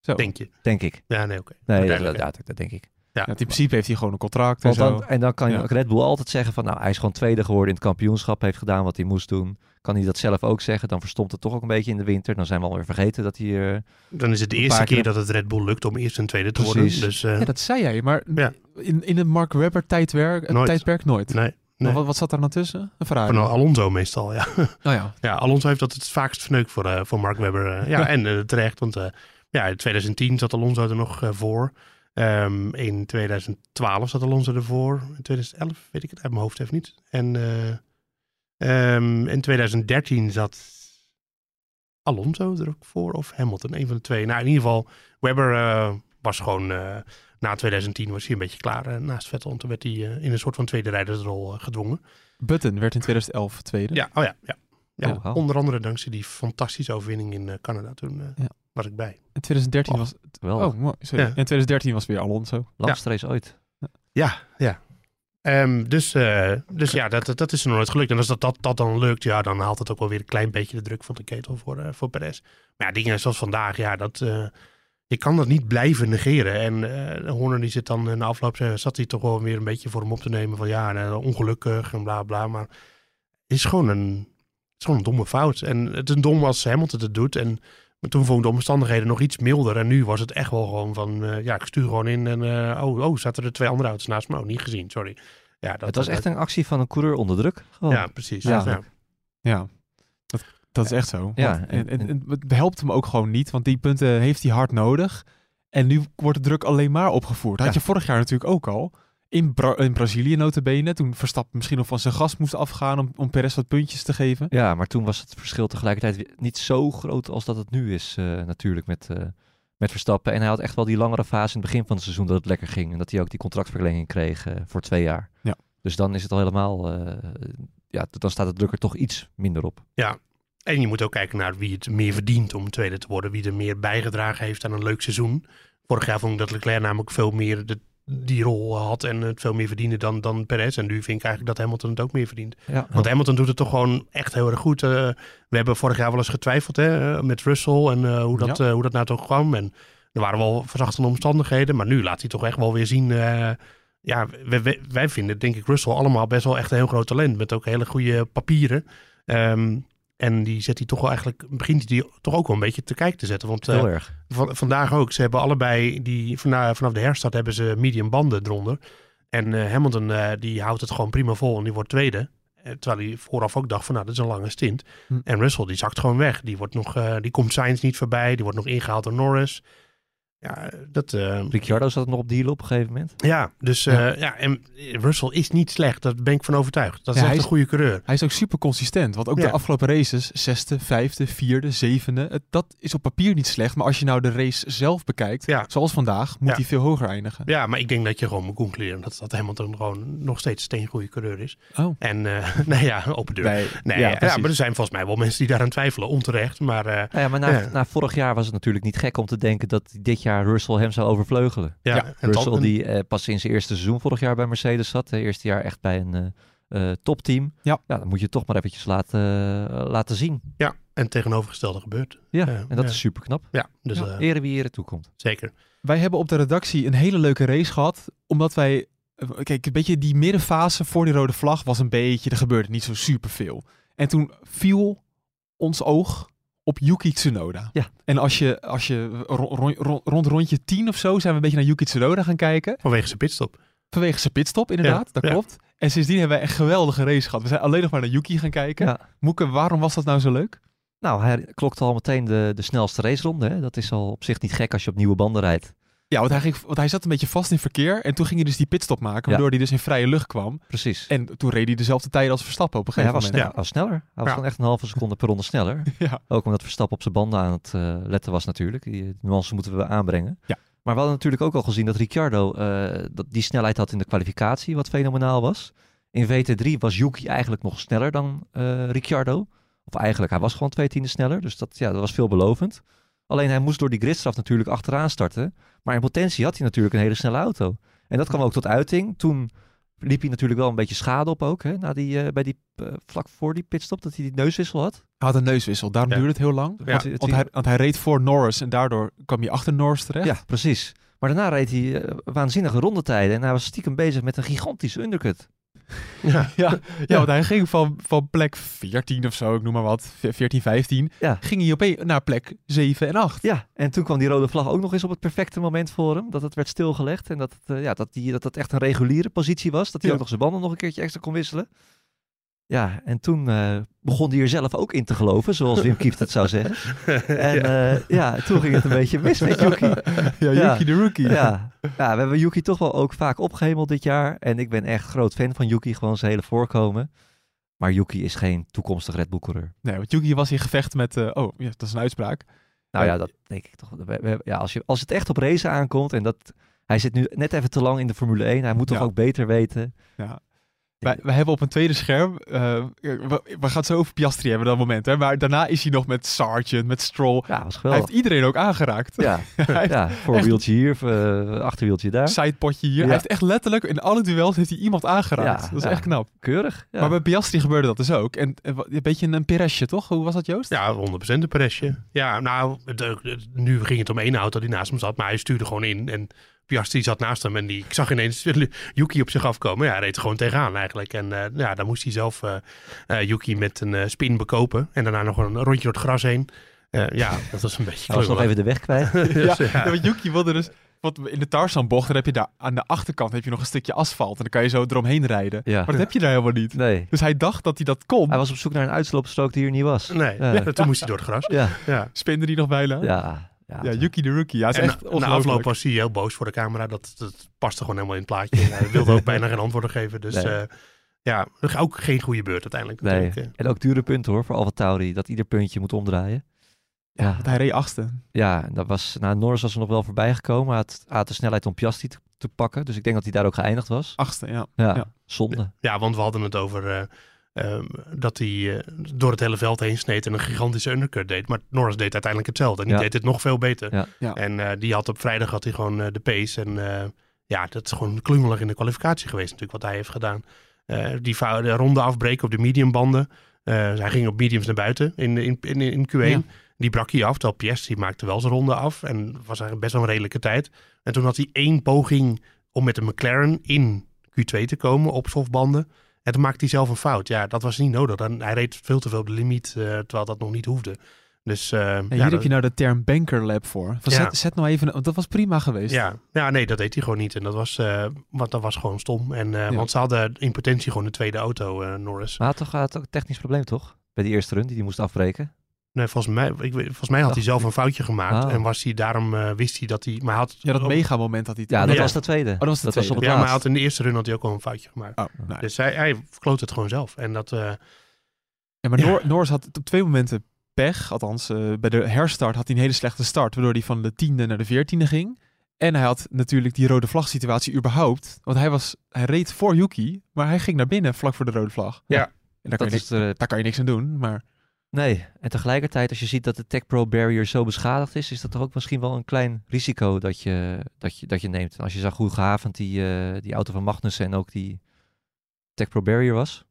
Zo. denk je. denk ik. Ja, nee, oké. Nee, dat, Duidelijk, dat, dat- dat denk ik. Ja. Ja, in principe heeft hij gewoon een contract en zo. dan, en dan kan Ja. Red Bull altijd zeggen van, nou, hij is gewoon tweede geworden in het kampioenschap, heeft gedaan wat hij moest doen. Kan hij dat zelf ook zeggen, dan verstomt het toch ook een beetje in de winter. Dan zijn we alweer vergeten dat hij... eh, Dan is het de Een eerste keer keer- dat het Red Bull lukt om eerst en tweede te Precies. worden. Dus eh, Ja, dat zei jij, maar Ja. in, in het Mark Webber tijdwerk, Nooit. tijdperk nooit. nee. Wat, wat zat daar nou tussen? Een Ferrari. Van Alonso meestal, ja. [LAUGHS] Oh ja. Ja, Alonso heeft dat het vaakst verneukt voor, eh, voor Mark Webber. ja, [LAUGHS] en terecht, want eh, ja, in 2010 zat Alonso er nog eh, voor. Ehm, in 2012 zat Alonso ervoor. In 2011 weet ik het uit mijn hoofd even niet. En eh, ehm, in 2013 zat Alonso er ook voor of Hamilton, een van de twee. Nou, in ieder geval, Webber eh, was gewoon eh, na 2010 was hij een beetje klaar naast Vettel. En toen werd hij in een soort van tweede rijdersrol gedwongen. Button werd in 2011 tweede. Ja, oh ja, ja. Ja Oh. Onder andere dankzij die fantastische overwinning in eh, Canada. Toen eh, Ja. was ik bij. In 2013 was... Wel, Oh, mooi. Sorry. Ja. In 2013 was weer Alonso. langste race ooit. Ja, ja. Ehm, dus eh, dus ja, dat, dat is er nog nooit gelukt. En als dat, dat, dat dan lukt, ja, dan haalt het ook wel weer een klein beetje de druk van de ketel voor, eh voor Perez. Maar ja, dingen zoals vandaag, ja, dat, eh, je kan dat niet blijven negeren. En eh Horner die zit dan in de afloop, zat hij toch wel weer een beetje voor hem op te nemen van ja, ongelukkig en bla bla. Maar het is gewoon een, het is gewoon een domme fout. En het is een dom als Hamilton het doet. En maar toen vond ik de omstandigheden nog iets milder. En nu was het echt wel gewoon van, eh, ja, ik stuur gewoon in. En eh, oh, oh, zaten er twee andere auto's naast me? Oh, niet gezien, sorry. Ja, dat, het was dat- echt een actie van een coureur onder druk. Gewoon. Ja, precies. Ja. Ja. Ja, dat, dat is echt zo. Ja, Want- en- en, en, en het helpt hem ook gewoon niet, want die punten heeft hij hard nodig. En nu wordt de druk alleen maar opgevoerd. Dat had Ja. je vorig jaar natuurlijk ook al. In, Bra in Brazilië notabene, toen Verstappen misschien nog van zijn gas moest afgaan om, om Perez wat puntjes te geven. Ja, maar toen was het verschil tegelijkertijd weer niet zo groot als dat het nu is eh, natuurlijk met, eh, met Verstappen. En hij had echt wel die langere fase in het begin van het seizoen dat het lekker ging. En dat hij ook die contractverlenging kreeg eh, voor twee jaar. Ja. Dus dan is het al helemaal, eh, ja, dan staat de druk er toch iets minder op. En je moet ook kijken naar wie het meer verdient om tweede te worden. Wie er meer bijgedragen heeft aan een leuk seizoen. Vorig jaar vond ik dat Leclerc namelijk veel meer de, die rol had en het veel meer verdiende dan, dan Perez. En nu vind ik eigenlijk dat Hamilton het ook meer verdient. Ja, Want Hamilton doet het toch gewoon echt heel erg goed. Eh, we hebben vorig jaar wel eens getwijfeld hè, eh, met Russell en eh, hoe, dat, Ja. hoe dat nou toch kwam. En er waren wel verzachtende omstandigheden, maar nu laat hij toch echt wel weer zien. ja, wij, wij, wij vinden denk ik Russell allemaal best wel echt een heel groot talent. Met ook hele goede papieren. Ehm, en die zet hij toch wel eigenlijk, begint hij die toch ook wel een beetje te kijken te zetten. Want eh, heel erg. van, vandaag ook. Ze hebben allebei, die, vanaf, vanaf de herstart hebben ze medium banden eronder. En eh, Hamilton eh, die houdt het gewoon prima vol en die wordt tweede. Eh, terwijl hij vooraf ook dacht van nou, dat is een lange stint. Hm. En Russell die zakt gewoon weg. Die, wordt nog, eh, die komt Sainz niet voorbij. Die wordt nog ingehaald door Norris. Ja, dat... eh, Ricciardo zat nog op de hiel op een gegeven moment. ja, dus eh, ja. en Russell is niet slecht. Daar ben ik van overtuigd. Dat is Ja, echt hij een goede coureur. Hij is ook super consistent, want ook Ja. de afgelopen races, zesde, vijfde, vierde, zevende, het, dat is op papier niet slecht. Maar als je nou de race zelf bekijkt, Ja. zoals vandaag, moet Ja. hij veel hoger eindigen. Ja, maar ik denk dat je gewoon moet concluderen dat, dat Hamilton gewoon nog steeds een steengoede coureur is. Oh. En eh [LAUGHS] nou ja, open deur. Nee, Nee, ja, maar er zijn volgens mij wel mensen die daaraan twijfelen, onterecht. Maar eh, Nou ja, maar na, Ja. na vorig jaar was het natuurlijk niet gek om te denken dat dit jaar Russell hem zou overvleugelen. ja, Russell die eh, pas in zijn eerste seizoen vorig jaar bij Mercedes zat. Het eerste jaar echt bij een eh, eh, topteam. Ja. dan moet je het toch maar eventjes laten, laten zien. ja, en het tegenovergestelde gebeurt. Ja, en dat ja. is super knap. Ja, dus Ja. eh, Ere wie ere toekomt. zeker. Wij hebben op de redactie een hele leuke race gehad, omdat wij... Kijk, een beetje die middenfase voor die rode vlag was een beetje... Er gebeurde niet zo superveel. En toen viel ons oog op Yuki Tsunoda. Ja. En als je, als je ro- ro- ro- rond rondje 10 of zo zijn we een beetje naar Yuki Tsunoda gaan kijken. Vanwege zijn pitstop. Vanwege zijn pitstop, inderdaad. Ja, dat ja. klopt. En sindsdien hebben wij een geweldige race gehad. We zijn alleen nog maar naar Yuki gaan kijken. Ja. Moeke, waarom was dat nou zo leuk? Nou, hij klokte al meteen de, de snelste raceronde. Hè? Dat is al op zich niet gek als je op nieuwe banden rijdt. Ja, want hij, ging, want hij zat een beetje vast in verkeer. En toen ging hij dus die pitstop maken, Ja. waardoor hij dus in vrije lucht kwam. Precies. En toen reed hij dezelfde tijd als Verstappen op een Ja, hij gegeven was, moment. hij was sneller. Hij was Ja. gewoon echt een halve seconde per ronde sneller. [LAUGHS] Ja. Ook omdat Verstappen op zijn banden aan het eh, letten was natuurlijk. Die nuance moeten we aanbrengen. Ja. Maar we hadden natuurlijk ook al gezien dat Ricciardo eh, dat die snelheid had in de kwalificatie, wat fenomenaal was. In VT3 was Yuki eigenlijk nog sneller dan eh, Ricciardo. Of eigenlijk, hij was gewoon twee tienden sneller. Dus dat, ja, dat was veelbelovend. Alleen hij moest door die gridstraf natuurlijk achteraan starten. Maar in potentie had hij natuurlijk een hele snelle auto. En dat kwam ook tot uiting. Toen liep hij natuurlijk wel een beetje schade op ook. Hè, na die, eh, bij die, eh, vlak voor die pitstop, dat hij die neuswissel had. Hij had een neuswissel, daarom Ja. duurde het heel lang. Ja. Want, want hij, want hij reed voor Norris en daardoor kwam hij achter Norris terecht. Ja, precies. Maar daarna reed hij eh, waanzinnige rondetijden. En hij was stiekem bezig met een gigantische undercut. Ja, [LAUGHS] Ja, ja, want hij ging van, van plek 14 of zo, ik noem maar wat, 14, 15, Ja. ging hij opeens naar plek 7 en 8. Ja, en toen kwam die rode vlag ook nog eens op het perfecte moment voor hem. Dat het werd stilgelegd en dat het, eh, ja, dat, die, dat het echt een reguliere positie was. Dat hij ook nog zijn banden nog een keertje extra kon wisselen. Ja, en toen eh, begon hij er zelf ook in te geloven, zoals Wim Kieft het zou zeggen. [LAUGHS] En ja. ja, toen ging het een beetje mis met [LAUGHS] Yuki. Ja, Ja. Yuki de rookie. Ja. ja, we hebben Yuki toch wel ook vaak opgehemeld dit jaar. En ik ben echt groot fan van Yuki, gewoon zijn hele voorkomen. Maar Yuki is geen toekomstig Red Bull coureur. Nee, want Yuki was in gevecht met... eh, oh, ja, dat is een uitspraak. Nou Ja. dat denk ik toch. Ja, als, je, als het echt op race aankomt en dat... Hij zit nu net even te lang in de Formule 1. Hij moet toch Ja. ook beter weten. Ja. Wij, wij hebben op een tweede scherm... eh, we, we gaan het zo over Piastri hebben dat moment. Hè, maar daarna is hij nog met Sargent, met Stroll. Ja, was Hij geweldig. heeft iedereen ook aangeraakt. Ja, [LAUGHS] ja voorwieltje hier, eh, achterwieltje daar. sidepotje hier. Ja. Hij heeft echt letterlijk in alle duels heeft hij iemand aangeraakt. Ja, dat is ja. echt knap. Keurig. Ja. Maar bij Piastri gebeurde dat dus ook. En, een beetje een Peresje, toch? Hoe was dat, Joost? Ja, 100% de Peresje. Ja, nou, het- nu ging het om één auto die naast hem zat, maar hij stuurde gewoon in. En Piastri zat naast hem en die, ik zag ineens [LAUGHS] Yuki op zich afkomen. Ja, hij reed er gewoon tegenaan eigenlijk. En eh, ja, dan moest hij zelf eh, eh, Yuki met een eh, spin bekopen. En daarna nog een rondje door het gras heen. Eh, ja, [LAUGHS] dat was een beetje Hij was nog even de weg kwijt. [LAUGHS] ja, Dus, ja, want Yuki wilde dus... Want in de Tarzanbocht, dan heb je daar aan de achterkant heb je nog een stukje asfalt. En dan kan je zo eromheen rijden. Ja. Maar dat heb je daar helemaal niet. Nee. Dus hij dacht dat hij dat kon. Hij was op zoek naar een uitsloopstrook die er niet was. Nee, Ja. ja, toen moest hij door het gras. Ja, Ja. Spinde die nog bijna. ja. Ja, Ja, Yuki de Rookie. Ja, het is En echt na, na afloop was hij heel boos voor de camera. Dat, dat paste gewoon helemaal in het plaatje. Hij [LAUGHS] wilde ook bijna geen antwoorden geven. Dus Nee. eh, ja, ook geen goede beurt uiteindelijk. Nee. eh. En ook dure punten hoor, voor Alfa Tauri. Dat ieder puntje moet omdraaien. Ja, hij reed achtste. ja dat was, nou, Norris was er nog wel voorbij gekomen. Hij had, de snelheid om Piastri te, te pakken. Dus ik denk dat hij daar ook geëindigd was. Achtste, ja. Ja, Ja. zonde. Ja, want we hadden het over eh, ehm, dat hij eh, door het hele veld heen sneed en een gigantische undercut deed. Maar Norris deed uiteindelijk hetzelfde. En die Ja. deed het nog veel beter. Ja. Ja. En eh, die had op vrijdag had hij gewoon eh, de pace. En eh, ja, dat is gewoon klungelig in de kwalificatie geweest natuurlijk wat hij heeft gedaan. Eh, die de ronde afbreken op de mediumbanden. Eh hij ging op mediums naar buiten in, in, in, in Q1. Ja. Die brak hij af, terwijl Piastri maakte wel zijn ronde af. En was eigenlijk best wel een redelijke tijd. En toen had hij één poging om met een McLaren in Q2 te komen op softbanden. En toen maakte hij zelf een fout. Ja, dat was niet nodig. Dan, hij reed veel te veel op de limiet, eh, terwijl dat nog niet hoefde. Dus eh, En ja, hier heb dat- je nou de term banker lab voor. Van Ja. zet, zet nou even, want dat was prima geweest. Ja, ja, nee, dat deed hij gewoon niet. En dat was, eh, want dat was gewoon stom. En, eh, Ja. Want ze hadden in potentie gewoon de tweede auto, eh, Norris. Maar had toch had ook een technisch probleem, toch? Bij die eerste run die hij moest afbreken. Nee, volgens mij, ik, weet- volgens mij had hij zelf een foutje gemaakt. Ah. En was hij, daarom eh, wist hij dat hij... Maar had, Ja, dat op- mega moment had hij. Ja, dat Ja. was de tweede. Oh, dat was de op tweede. het ja, maar had in de eerste run had hij ook al een foutje gemaakt. Oh, nou, Dus hij, hij kloot het gewoon zelf. En dat, eh, ja, maar Ja. Nor- Norris had op twee momenten pech. Althans, eh, bij de herstart had hij een hele slechte start. Waardoor hij van de tiende naar de veertiende ging. En hij had natuurlijk die rode vlag situatie überhaupt. Want hij, was, hij reed voor Yuki. Maar hij ging naar binnen vlak voor de rode vlag. Ja. En daar kan, Dat je is niks, de, daar kan je niks aan doen. Maar nee, en tegelijkertijd als je ziet dat de Tech Pro barrier zo beschadigd is, is dat toch ook misschien wel een klein risico dat je, dat je, dat je neemt. Als je zag hoe gehavend die, eh, die auto van Magnussen en ook die Tech Pro barrier was.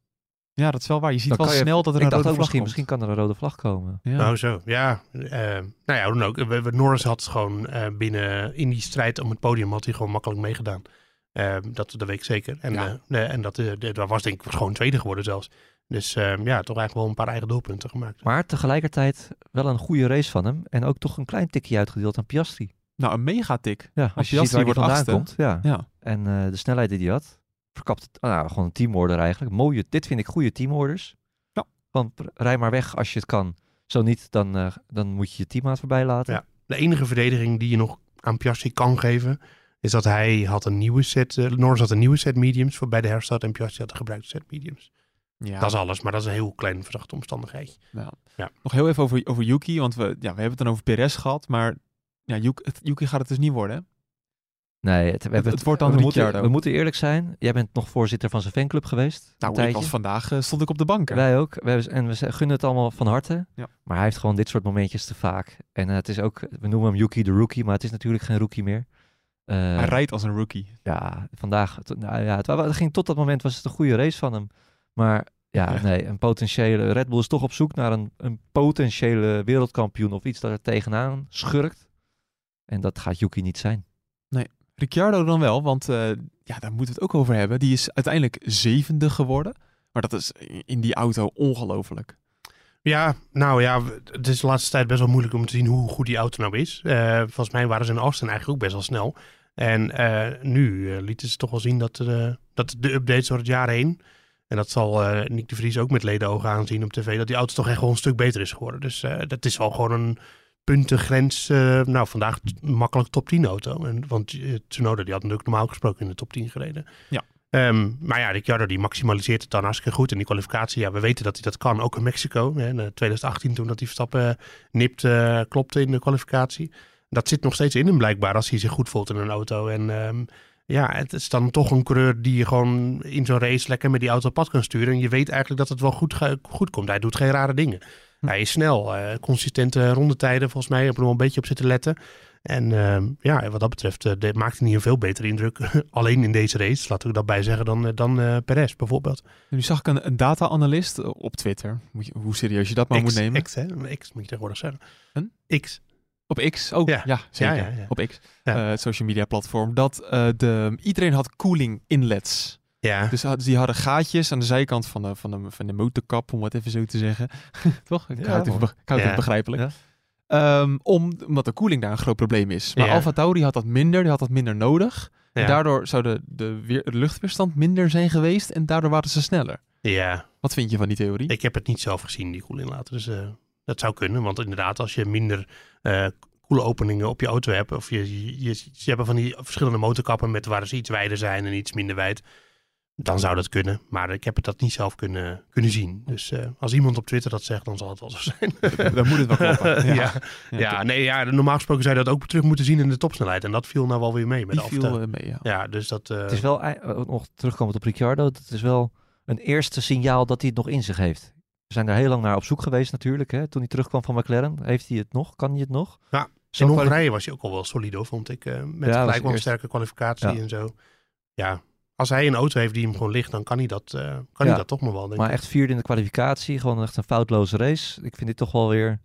ja, dat is wel waar. Je ziet wel je- snel dat er Ik een dacht rode ook vlag misschien, komt. misschien kan er een rode vlag komen. Ja. Oh zo, ja. eh, nou ja, hoe dan ook. We- we- Norris had gewoon eh, binnen in die strijd om het podium had hij gewoon makkelijk meegedaan. Dat, dat weet ik zeker. En, Ja. eh, en dat, eh, dat was denk ik gewoon tweede geworden zelfs. Dus eh, ja, toch eigenlijk wel een paar eigen doelpunten gemaakt. Maar tegelijkertijd wel een goede race van hem. En ook toch een klein tikje uitgedeeld aan Piastri. Nou, een megatik. Ja, als je ziet Piastri waar hij wordt vandaan achtste. komt. Ja. Ja. En eh, de snelheid die hij had. Verkapt ah, nou, gewoon een teamorder eigenlijk. Mooie, dit vind ik goede teamorders. Ja. Van pr- rij maar weg als je het kan. Zo niet, dan, eh, dan moet je je teammaat voorbij laten. Ja. De enige verdediging die je nog aan Piastri kan geven, is dat hij had een nieuwe set, eh, Norris had een nieuwe set mediums voor bij de herstart en Piastri had een gebruikte set mediums. Ja. Dat is alles, maar dat is een heel klein verzachte omstandigheidje. Ja. Ja. Nog heel even over, over Yuki, want we, ja, we hebben het dan over Perez gehad, maar ja, Yuki, het, Yuki gaat het dus niet worden. Hè? Nee, het, we, hebben het wordt dan we moeten, we moeten eerlijk zijn. Jij bent nog voorzitter van zijn fanclub geweest. Nou, ik was vandaag eh, stond ik op de bank. hè. Wij ook. We hebben, en we gunnen het allemaal van harte. Ja. Maar hij heeft gewoon dit soort momentjes te vaak. En eh, het is ook, we noemen hem Yuki de rookie, maar het is natuurlijk geen rookie meer. Eh, Hij rijdt als een rookie. ja, vandaag, nou ja, het, het ging tot dat moment was het een goede race van hem. Maar ja, Ja. nee, een potentiële, Red Bull is toch op zoek naar een, een potentiële wereldkampioen of iets dat er tegenaan schurkt. En dat gaat Yuki niet zijn. Ricciardo dan wel, want eh, ja, daar moeten we het ook over hebben. Die is uiteindelijk zevende geworden. Maar dat is in die auto ongelooflijk. Ja, nou ja, het is de laatste tijd best wel moeilijk om te zien hoe goed die auto nou is. Eh, volgens mij waren ze in Austin eigenlijk ook best wel snel. En eh, nu lieten ze toch wel zien dat, eh, dat de updates door het jaar heen... En dat zal eh Nick de Vries ook met ledenogen aanzien op tv... dat die auto toch echt wel een stuk beter is geworden. Dus eh, dat is wel gewoon een puntengrens. eh, nou, vandaag makkelijk top 10 auto. En, want Tsunoda die had natuurlijk normaal gesproken in de top 10 gereden. Ja. Ehm, maar ja, Ricciardo die maximaliseert het dan hartstikke goed. in die kwalificatie, ja, we weten dat hij dat kan. Ook in Mexico. Hè, in 2018 toen dat hij Verstappen nipt, uh, klopte in de kwalificatie. Dat zit nog steeds in hem blijkbaar als hij zich goed voelt in een auto. En ehm, ja, het is dan toch een coureur die je gewoon in zo'n race lekker met die auto op pad kan sturen. En je weet eigenlijk dat het wel goed, goed komt. Hij doet geen rare dingen. Hm. Hij is snel, uh, consistente rondetijden volgens mij. Ik heb er wel een beetje op zitten letten. En uh, ja, wat dat betreft uh, maakt hij niet een veel betere indruk. [LAUGHS] Alleen in deze race, laten we dat bij zeggen, dan, dan uh, Perez bijvoorbeeld. Nu zag ik een, een data-analyst op Twitter. Moet je, hoe serieus je dat maar X, moet nemen. X, hè? X moet je tegenwoordig zeggen. Een? X. Op X? Oh, ja, ja zeker. Ja, ja, op X. het social media platform. Dat de, iedereen had cooling inlets. Ja. Dus die hadden gaatjes aan de zijkant van de, van de, van de motorkap, om het even zo te zeggen. [LAUGHS] Toch? Ik het, even, begrijpelijk. Um, omdat de koeling daar een groot probleem is. Maar. Alfa Tauri had dat minder, die had dat minder nodig. En daardoor zou de, de, weer, de luchtweerstand minder zijn geweest en daardoor waren ze sneller. Ja. Wat vind je van die theorie? Ik heb het niet zelf gezien, die koeling later. Dus uh, dat zou kunnen, want inderdaad, als je minder uh, koele openingen op je auto hebt, of je, je, je, je hebt van die verschillende motorkappen met waar ze iets wijder zijn en iets minder wijd, dan zou dat kunnen. Maar ik heb het dat niet zelf kunnen, kunnen zien. Dus uh, als iemand op Twitter dat zegt, dan zal het wel zo zijn. [LAUGHS] dan moet het wel kloppen. ja. [LAUGHS] Ja. ja, ja, nee, ja, normaal gesproken zou je dat ook terug moeten zien in de topsnelheid. En dat viel nou wel weer mee met Die viel uh, mee, ja. ja. dus dat... Uh... Het is wel, nog terugkomend op Ricciardo, het is wel een eerste signaal dat hij het nog in zich heeft. We zijn daar heel lang naar op zoek geweest natuurlijk. Hè? Toen hij terugkwam van McLaren, heeft hij het nog? Kan hij het nog? Ja, in Hongarije was hij ook al wel solide, vond ik. met ja, gelijk wel een sterke kwalificatie en zo. Ja, als hij een auto heeft die hem gewoon ligt, dan kan hij dat, uh, kan ja, hij dat toch nog wel. maar echt vierde in de kwalificatie, gewoon echt een foutloze race. Ik vind dit toch wel weer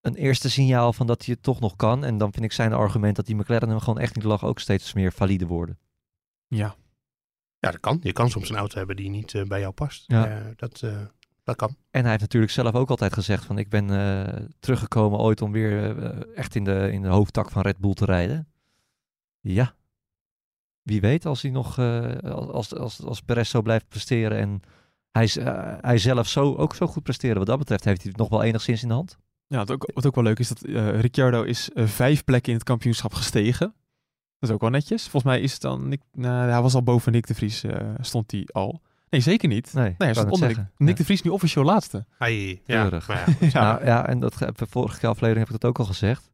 een eerste signaal van dat hij het toch nog kan. En dan vind ik zijn argument dat die McLaren hem gewoon echt niet lag ook steeds meer valide worden. Ja. Ja, dat kan. Je kan soms een auto hebben die niet uh, bij jou past. Ja. Uh, dat, dat kan. En hij heeft natuurlijk zelf ook altijd gezegd van ik ben teruggekomen ooit om weer echt in de, in de hoofdtak van Red Bull te rijden. Ja, wie weet als hij nog, uh, als, als, als Perez zo blijft presteren en hij, uh, hij zelf zo, ook zo goed presteren. Wat dat betreft heeft hij het nog wel enigszins in de hand. Ja, wat ook, wat ook wel leuk is, dat uh, Ricciardo is vijf plekken in het kampioenschap gestegen. Dat is ook wel netjes. Volgens mij is het dan, Nick, nou, hij was al boven Nick de Vries, stond hij al. Nee, zeker niet. Nee, nee hij stond onder Nick, Nick de Vries nu officieel laatste. Ai, ja, ja. ja. [LAUGHS] Nou, ja, en dat, vorige aflevering heb ik dat ook al gezegd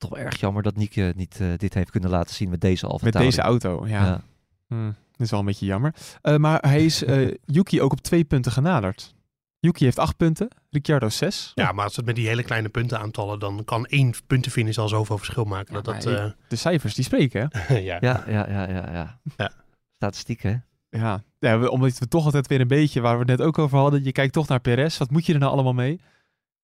toch erg jammer dat Nieke niet uh, dit heeft kunnen laten zien met deze Alfa Met deze auto, ja. ja. Hm, dat is wel een beetje jammer. Uh, maar hij is uh, [LAUGHS] Yuki ook op twee punten genaderd. Yuki heeft acht punten, Ricciardo zes. Ja, maar als het met die hele kleine punten aantallen, dan kan één puntenfinish al zoveel verschil maken. Ja, dat, dat, De cijfers die spreken, hè? [LAUGHS] ja. Ja, ja, ja, ja, ja. ja. Statistiek, hè? Ja. ja, omdat we toch altijd weer een beetje, waar we het net ook over hadden, je kijkt toch naar Perez. Wat moet je er nou allemaal mee?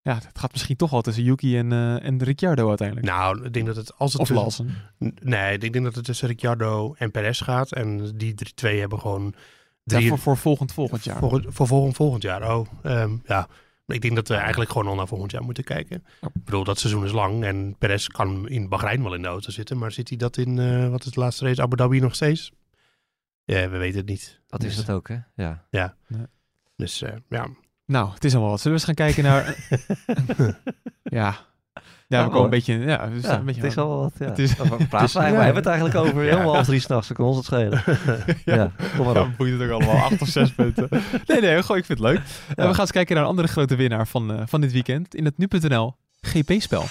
ja, het gaat misschien toch wel tussen Yuki en, uh, en Ricciardo uiteindelijk. Nou, ik denk dat het als het of Lawson. Nee, ik denk dat het tussen Ricciardo en Perez gaat. En die drie, twee hebben gewoon... Drie, ja, voor, voor volgend volgend jaar. Voor, voor volgend volgend jaar, oh. Um, ja, ik denk dat we eigenlijk gewoon al naar volgend jaar moeten kijken. Ik bedoel, dat seizoen is lang en Perez kan in Bahrein wel in de auto zitten. Maar zit hij dat in, uh, wat is de laatste race, Abu Dhabi nog steeds? Ja, we weten het niet. Dat is het ook, hè? Ja. Ja. Dus uh, ja, nou, het is allemaal wat. Zullen we eens gaan kijken naar... [LAUGHS] ja. Ja, we komen een beetje... Ja, het is, een beetje het is al wat, ja. Het is, praten [LAUGHS] we, hebben het eigenlijk over helemaal half drie s'nachts. Dan kan ons het schelen. [LAUGHS] ja, kom maar op. Dan boeit het ook allemaal acht of zes punten. Nee, nee, goh, ik vind het leuk. En we gaan eens kijken naar een andere grote winnaar van, uh, van dit weekend. In het nu.nl GP-spel.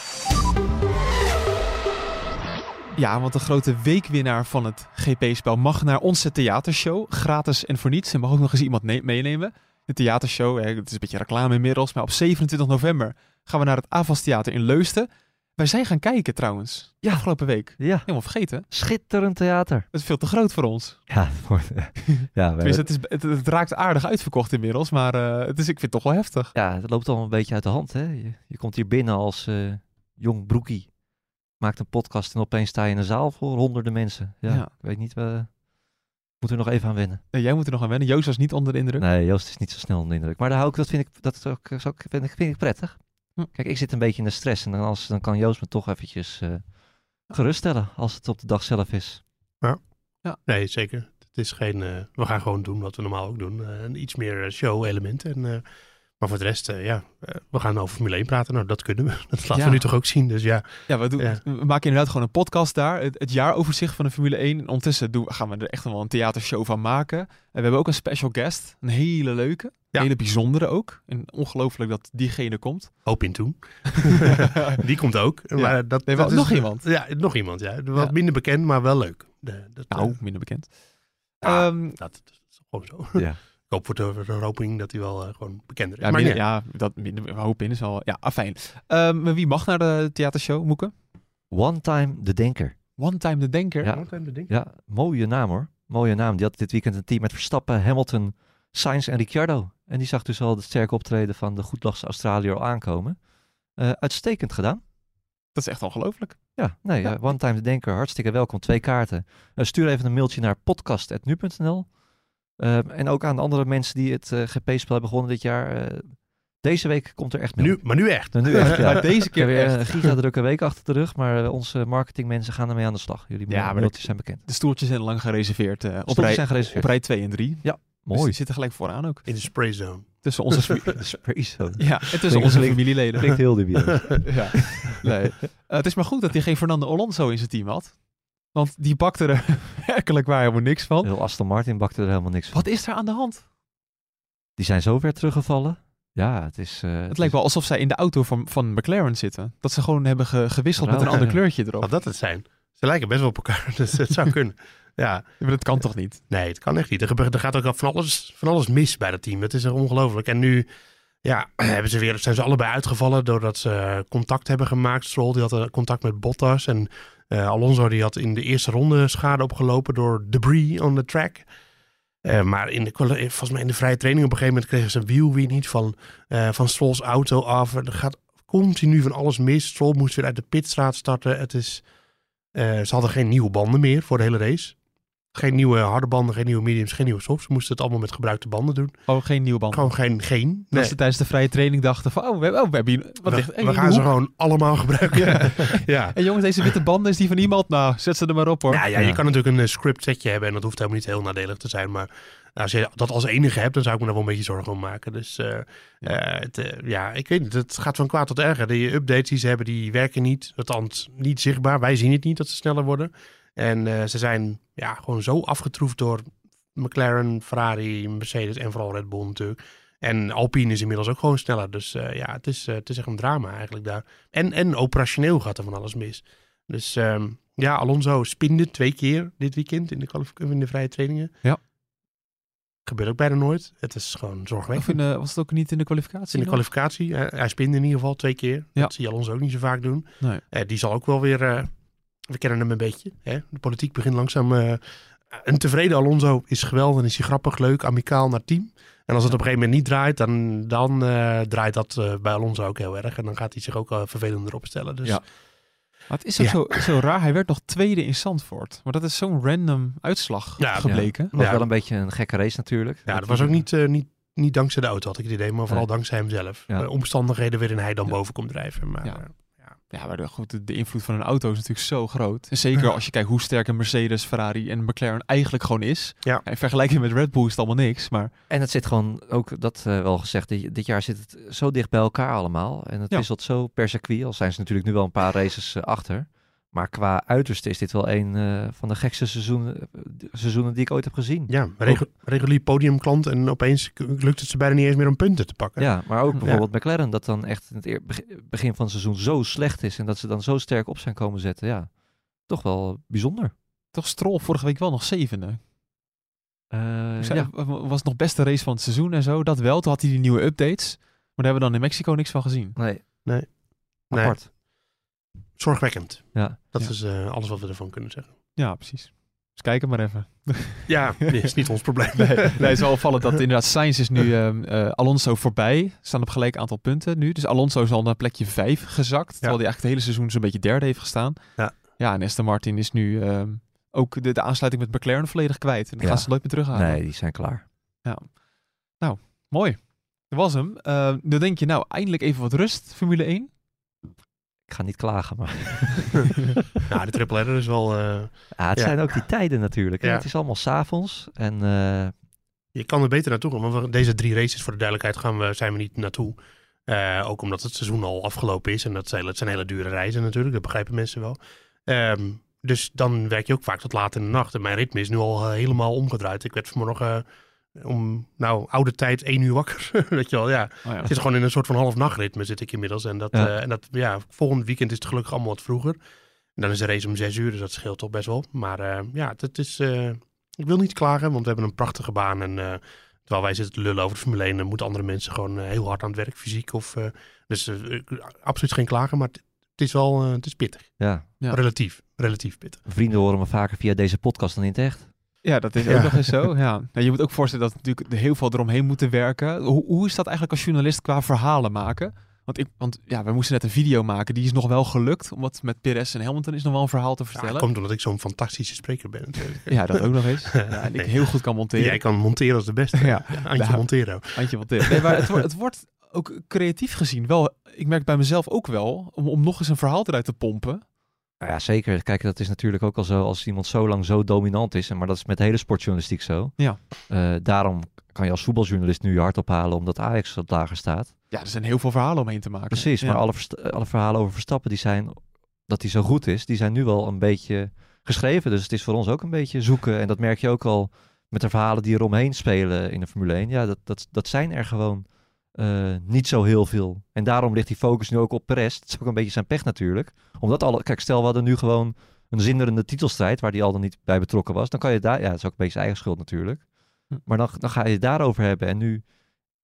Ja, want de grote weekwinnaar van het GP-spel mag naar onze theatershow. Gratis en voor niets. En mag ook nog eens iemand meenemen de theatershow. Hè, het is een beetje reclame inmiddels. Maar op 27 november gaan we naar het Avas Theater in Leusden. Wij zijn gaan kijken trouwens. Ja. Afgelopen week. Ja. Helemaal vergeten. Schitterend theater. Het is veel te groot voor ons. Ja, voor, ja het, is, het, het, raakt aardig uitverkocht inmiddels. Maar uh, het is, ik vind het toch wel heftig. Ja, het loopt allemaal een beetje uit de hand. Hè? Je, je komt hier binnen als uh, jong broekie. Maakt een podcast en opeens sta je in een zaal voor honderden mensen. Ja, Ik weet niet... Uh, moet er nog even aan wennen. Nee, jij moet er nog aan wennen. Joost was niet onder de indruk. Nee, Joost is niet zo snel onder de indruk. Maar daar hou ik, dat vind ik, dat ook, zo, vind ik, vind ik prettig. Hm. Kijk, ik zit een beetje in de stress. En dan, als, dan kan Joost me toch eventjes uh, geruststellen als het op de dag zelf is. Ja, ja. nee, zeker. Het is geen, uh, we gaan gewoon doen wat we normaal ook doen. Uh, iets meer show-elementen. En Maar voor de rest, eh, ja, eh, we gaan over Formule 1 praten. Nou, dat kunnen we. [LAUGHS] Dat laten Ja. we nu toch ook zien. Dus ja, Ja, we, doen, Ja. we maken inderdaad gewoon een podcast daar. Het, het jaaroverzicht van de Formule 1. En ondertussen doen, gaan we er echt wel een theatershow van maken. En we hebben ook een special guest. Een hele leuke. Ja. Een hele bijzondere ook. En ongelooflijk dat diegene komt. hoop in toen. [LAUGHS] Die komt ook. Ja. Maar dat, Nee, dat is- nog iemand. Ja, nog iemand. Ja. Wat Ja. minder bekend, maar wel leuk. De, dat, Nou, eh, minder bekend. ja, Ehm, dat, dat is gewoon zo. Ja. [LAUGHS] Ik hoop voor de, de dat hij wel eh, gewoon bekender is. ja, maar minder, ja. ja, dat minder, hoop in is al... Ja, afijn. Ehm, maar wie mag naar de theatershow, Moeke? One Time de Denker. One Time de Denker. Ja. Wat een ding. Ja, mooie naam hoor. Mooie naam. Die had dit weekend een team met Verstappen, Hamilton, Sainz en Ricciardo. En die zag dus al het sterke optreden van de goedlachse Australiër al aankomen. Eh, uitstekend gedaan. Dat is echt ongelooflijk. Ja, nee, Ja. ja. One Time de Denker, hartstikke welkom. Twee kaarten. Eh, stuur even een mailtje naar podcast.nu.nl. Ehm, en ook aan de andere mensen die het eh, GP-spel hebben gewonnen dit jaar. eh, deze week komt er echt mail. Nu, maar nu echt. Nou, nu echt, ja. [LAUGHS] Maar deze keer weer echt. een gigadrukke week achter de rug, maar eh, onze marketingmensen gaan ermee aan de slag. Jullie Ja, maar mailtjes zijn bekend. De stoeltjes zijn lang gereserveerd. eh, op, Stoeltjes rij, zijn gereserveerd. op rij 2 en 3. Dus Mooi. die zitten gelijk vooraan ook. In de spray zone. Tussen onze, [LAUGHS] spray zone. ja, en tussen onze familieleden. Klinkt heel dubieus. [LAUGHS] ja. nee. Het is maar goed dat hij geen Fernando Alonso in zijn team had. Want die bakte er [LAUGHS] werkelijk waar helemaal niks van. Heel Aston Martin bakte er helemaal niks van. Wat is er aan de hand? Die zijn zo ver teruggevallen. Ja, het is... eh, Het lijkt wel alsof zij in de auto van, van McLaren zitten. Dat ze gewoon hebben ge- gewisseld met een ander ja. kleurtje erop. Wat dat het zijn. Ze lijken best wel op elkaar. [LAUGHS] Dus het zou kunnen. Ja, maar dat kan toch niet? nee, het kan echt niet. Er, gebeurt, er gaat ook al van alles, van alles mis bij dat team. Het is echt ongelooflijk. En nu ja, [CLEARS THROAT] hebben ze weer, zijn ze allebei uitgevallen doordat ze contact hebben gemaakt. Stroll die had eh, contact met Bottas. En eh, Alonso die had in de eerste ronde schade opgelopen door debris on the track. Eh, maar in de, kwali- volgens mij in de vrije training op een gegeven moment kregen ze een wiel weer niet van, eh, van Strolls auto af. Er gaat continu van alles mis. Stroll moest weer uit de pitstraat starten. Het is, eh, ze hadden geen nieuwe banden meer voor de hele race. Geen nieuwe harde banden, geen nieuwe mediums, geen nieuwe softs. Ze moesten het allemaal met gebruikte banden doen. Oh, geen nieuwe band. Gewoon geen, geen. Dat Nee. ze tijdens de vrije training dachten van, oh, we, oh, we hebben hier... Wat we, ligt, we gaan ze gewoon allemaal gebruiken. ja. [LAUGHS] En jongens, deze witte banden is die van iemand? Nou, zet ze er maar op hoor. Ja, ja, je Ja. kan natuurlijk een eh, script setje hebben en dat hoeft helemaal niet heel nadelig te zijn. Maar als je dat als enige hebt, dan zou ik me daar wel een beetje zorgen om maken. Dus eh, eh, het, ja, ik weet niet. Het gaat van kwaad tot erger. Die updates die ze hebben, die werken niet. Althans, niet zichtbaar. Wij zien het niet dat ze sneller worden. En eh, ze zijn ja, gewoon zo afgetroefd door McLaren, Ferrari, Mercedes en vooral Red Bull natuurlijk. En Alpine is inmiddels ook gewoon sneller. Dus eh, ja, het is, eh, het is echt een drama eigenlijk daar. En, en operationeel gaat er van alles mis. Dus ehm, ja, Alonso spinde twee keer dit weekend in de, in de vrije trainingen. Ja. Gebeurt ook bijna nooit. Het is gewoon Of zorgwekkend. in de- was het ook niet in de kwalificatie? In de nog? kwalificatie, hij, hij spinde in ieder geval twee keer. Ja. Dat zie je Alonso ook niet zo vaak doen. Nee. Die zal ook wel weer, we kennen hem een beetje. Hè? De politiek begint langzaam. eh, een tevreden Alonso is geweldig, dan is hij grappig, leuk, amicaal naar team. En als het op een gegeven moment niet draait, dan, dan eh, draait dat eh, bij Alonso ook heel erg. En dan gaat hij zich ook uh, vervelender opstellen. Dus Ja. Maar het is ook Ja. zo, zo raar. Hij werd nog tweede in Zandvoort. Maar dat is zo'n random uitslag Ja, gebleken. Was Ja. wel een beetje een gekke race natuurlijk. Ja, dat was ook niet, eh, niet, niet dankzij de auto, had ik het idee, maar vooral dankzij hemzelf. Ja. Omstandigheden waarin hij dan Ja. boven komt drijven. Maar Ja. maar de, goed, de, invloed van een auto is natuurlijk zo groot. En zeker als je kijkt hoe sterk een Mercedes, Ferrari en McLaren eigenlijk gewoon is. Ja. In vergelijking met Red Bull is het allemaal niks. Maar En het zit gewoon, ook dat eh, wel gezegd, dit, dit jaar zit het zo dicht bij elkaar allemaal. En het Ja. wisselt zo per circuit, al zijn ze natuurlijk nu wel een paar races eh, achter. Maar qua uiterste is dit wel een eh, van de gekste seizoenen, eh, seizoenen die ik ooit heb gezien. ja, regu- regulier podiumklant en opeens lukt het ze bijna niet eens meer om punten te pakken. Ja, maar ook Ja. bijvoorbeeld McLaren, dat dan echt in het begin van het seizoen zo slecht is en dat ze dan zo sterk op zijn komen zetten. Ja, toch wel bijzonder. toch Stroll vorige week wel nog zevende. Eh, zei, ja. Was nog best de race van het seizoen en zo. Dat wel. Toen had hij die nieuwe updates. Maar daar hebben we dan in Mexico niks van gezien. Nee. Nee. Nee. Zorgwekkend. Ja. Dat Ja. is eh, alles wat we ervan kunnen zeggen. Ja, precies. Dus kijken maar even. [LAUGHS] Ja, is niet ons probleem. Nee, nee, het is wel opvallend dat inderdaad Sainz is nu ehm, eh, Alonso voorbij. Staan op gelijk aantal punten nu. Dus Alonso is al naar plekje 5 gezakt. Terwijl hij eigenlijk het hele seizoen zo'n beetje derde heeft gestaan. Ja. Ja, en Aston Martin is nu ehm, ook de, de aansluiting met McLaren volledig kwijt. En dat Ja. gaan ze nooit meer terughalen. Nee, die zijn klaar. Mooi. Dat was hem. Ehm, dan denk je, nou, eindelijk even wat rust, Formule 1. Ik ga niet klagen, maar [LAUGHS] Nou, de triple header is wel... ja, het Ja. zijn ook die tijden natuurlijk. Ja. Het is allemaal s'avonds en eh, Je kan er beter naartoe gaan. Want deze drie races, voor de duidelijkheid, gaan we, zijn we niet naartoe. Eh, ook omdat het seizoen al afgelopen is. En dat zijn, zijn hele dure reizen natuurlijk. Dat begrijpen mensen wel. Ehm, dus dan werk je ook vaak tot laat in de nacht. En mijn ritme is nu al helemaal omgedraaid. Ik werd vanmorgen om, nou, oude tijd één uur wakker. [LAUGHS] Weet je wel, ja. Oh ja. Het is gewoon in een soort van half nachtritme zit ik inmiddels. En dat, Ja. ja. en dat ja, volgend weekend is het gelukkig allemaal wat vroeger. En dan is de race om zes uur, dus dat scheelt toch best wel. Maar eh, ja, het, het is, eh, ik wil niet klagen, want we hebben een prachtige baan. En eh, terwijl wij zitten te lullen over de Formule 1, dan moeten andere mensen gewoon eh, heel hard aan het werk, fysiek. Of, eh, dus eh, absoluut geen klagen, maar het, het is wel eh, het is pittig. Ja, Ja. Relatief, relatief pittig. vrienden horen me vaker via deze podcast dan in het echt. Ja, dat is Ja. ook nog eens zo. Ja. Nou, je moet ook voorstellen dat natuurlijk er heel veel eromheen moeten werken. Hoe, hoe is dat eigenlijk als journalist qua verhalen maken? Want, ik, want ja, we moesten net een video maken. Die is nog wel gelukt. Omdat met Perez en Hamilton is nog wel een verhaal te Ja, vertellen. dat Ja, komt omdat ik zo'n fantastische spreker ben natuurlijk. dat ook nog eens. [LAUGHS] Ja, en ik heel goed kan monteren. Jij kan monteren als de beste. Ja. Ja, Antje Nou. Montero. Nee, maar het, wordt, het wordt ook creatief gezien wel... Ik merk bij mezelf ook wel, om, om nog eens een verhaal eruit te pompen. Nou ja, zeker. Kijk, dat is natuurlijk ook al zo als iemand zo lang zo dominant is. en Maar dat is met de hele sportjournalistiek zo. Ja. Eh, daarom kan je als voetbaljournalist nu je hart ophalen omdat Ajax wat lager staat. Ja, er zijn heel veel verhalen omheen te maken. Precies, Ja. maar alle, alle verhalen over Verstappen die zijn, dat hij zo goed is, die zijn nu wel een beetje geschreven. Dus het is voor ons ook een beetje zoeken. En dat merk je ook al met de verhalen die er omheen spelen in de Formule 1. Ja, dat, dat, dat zijn er gewoon eh, niet zo heel veel. En daarom ligt die focus nu ook op Perez. Het is ook een beetje zijn pech natuurlijk. Omdat alle, kijk, stel we hadden nu gewoon een zinderende titelstrijd waar hij al dan niet bij betrokken was. Dan kan je daar, ja, dat is ook een beetje zijn eigen schuld natuurlijk. Hm. Maar dan, dan ga je het daarover hebben. En nu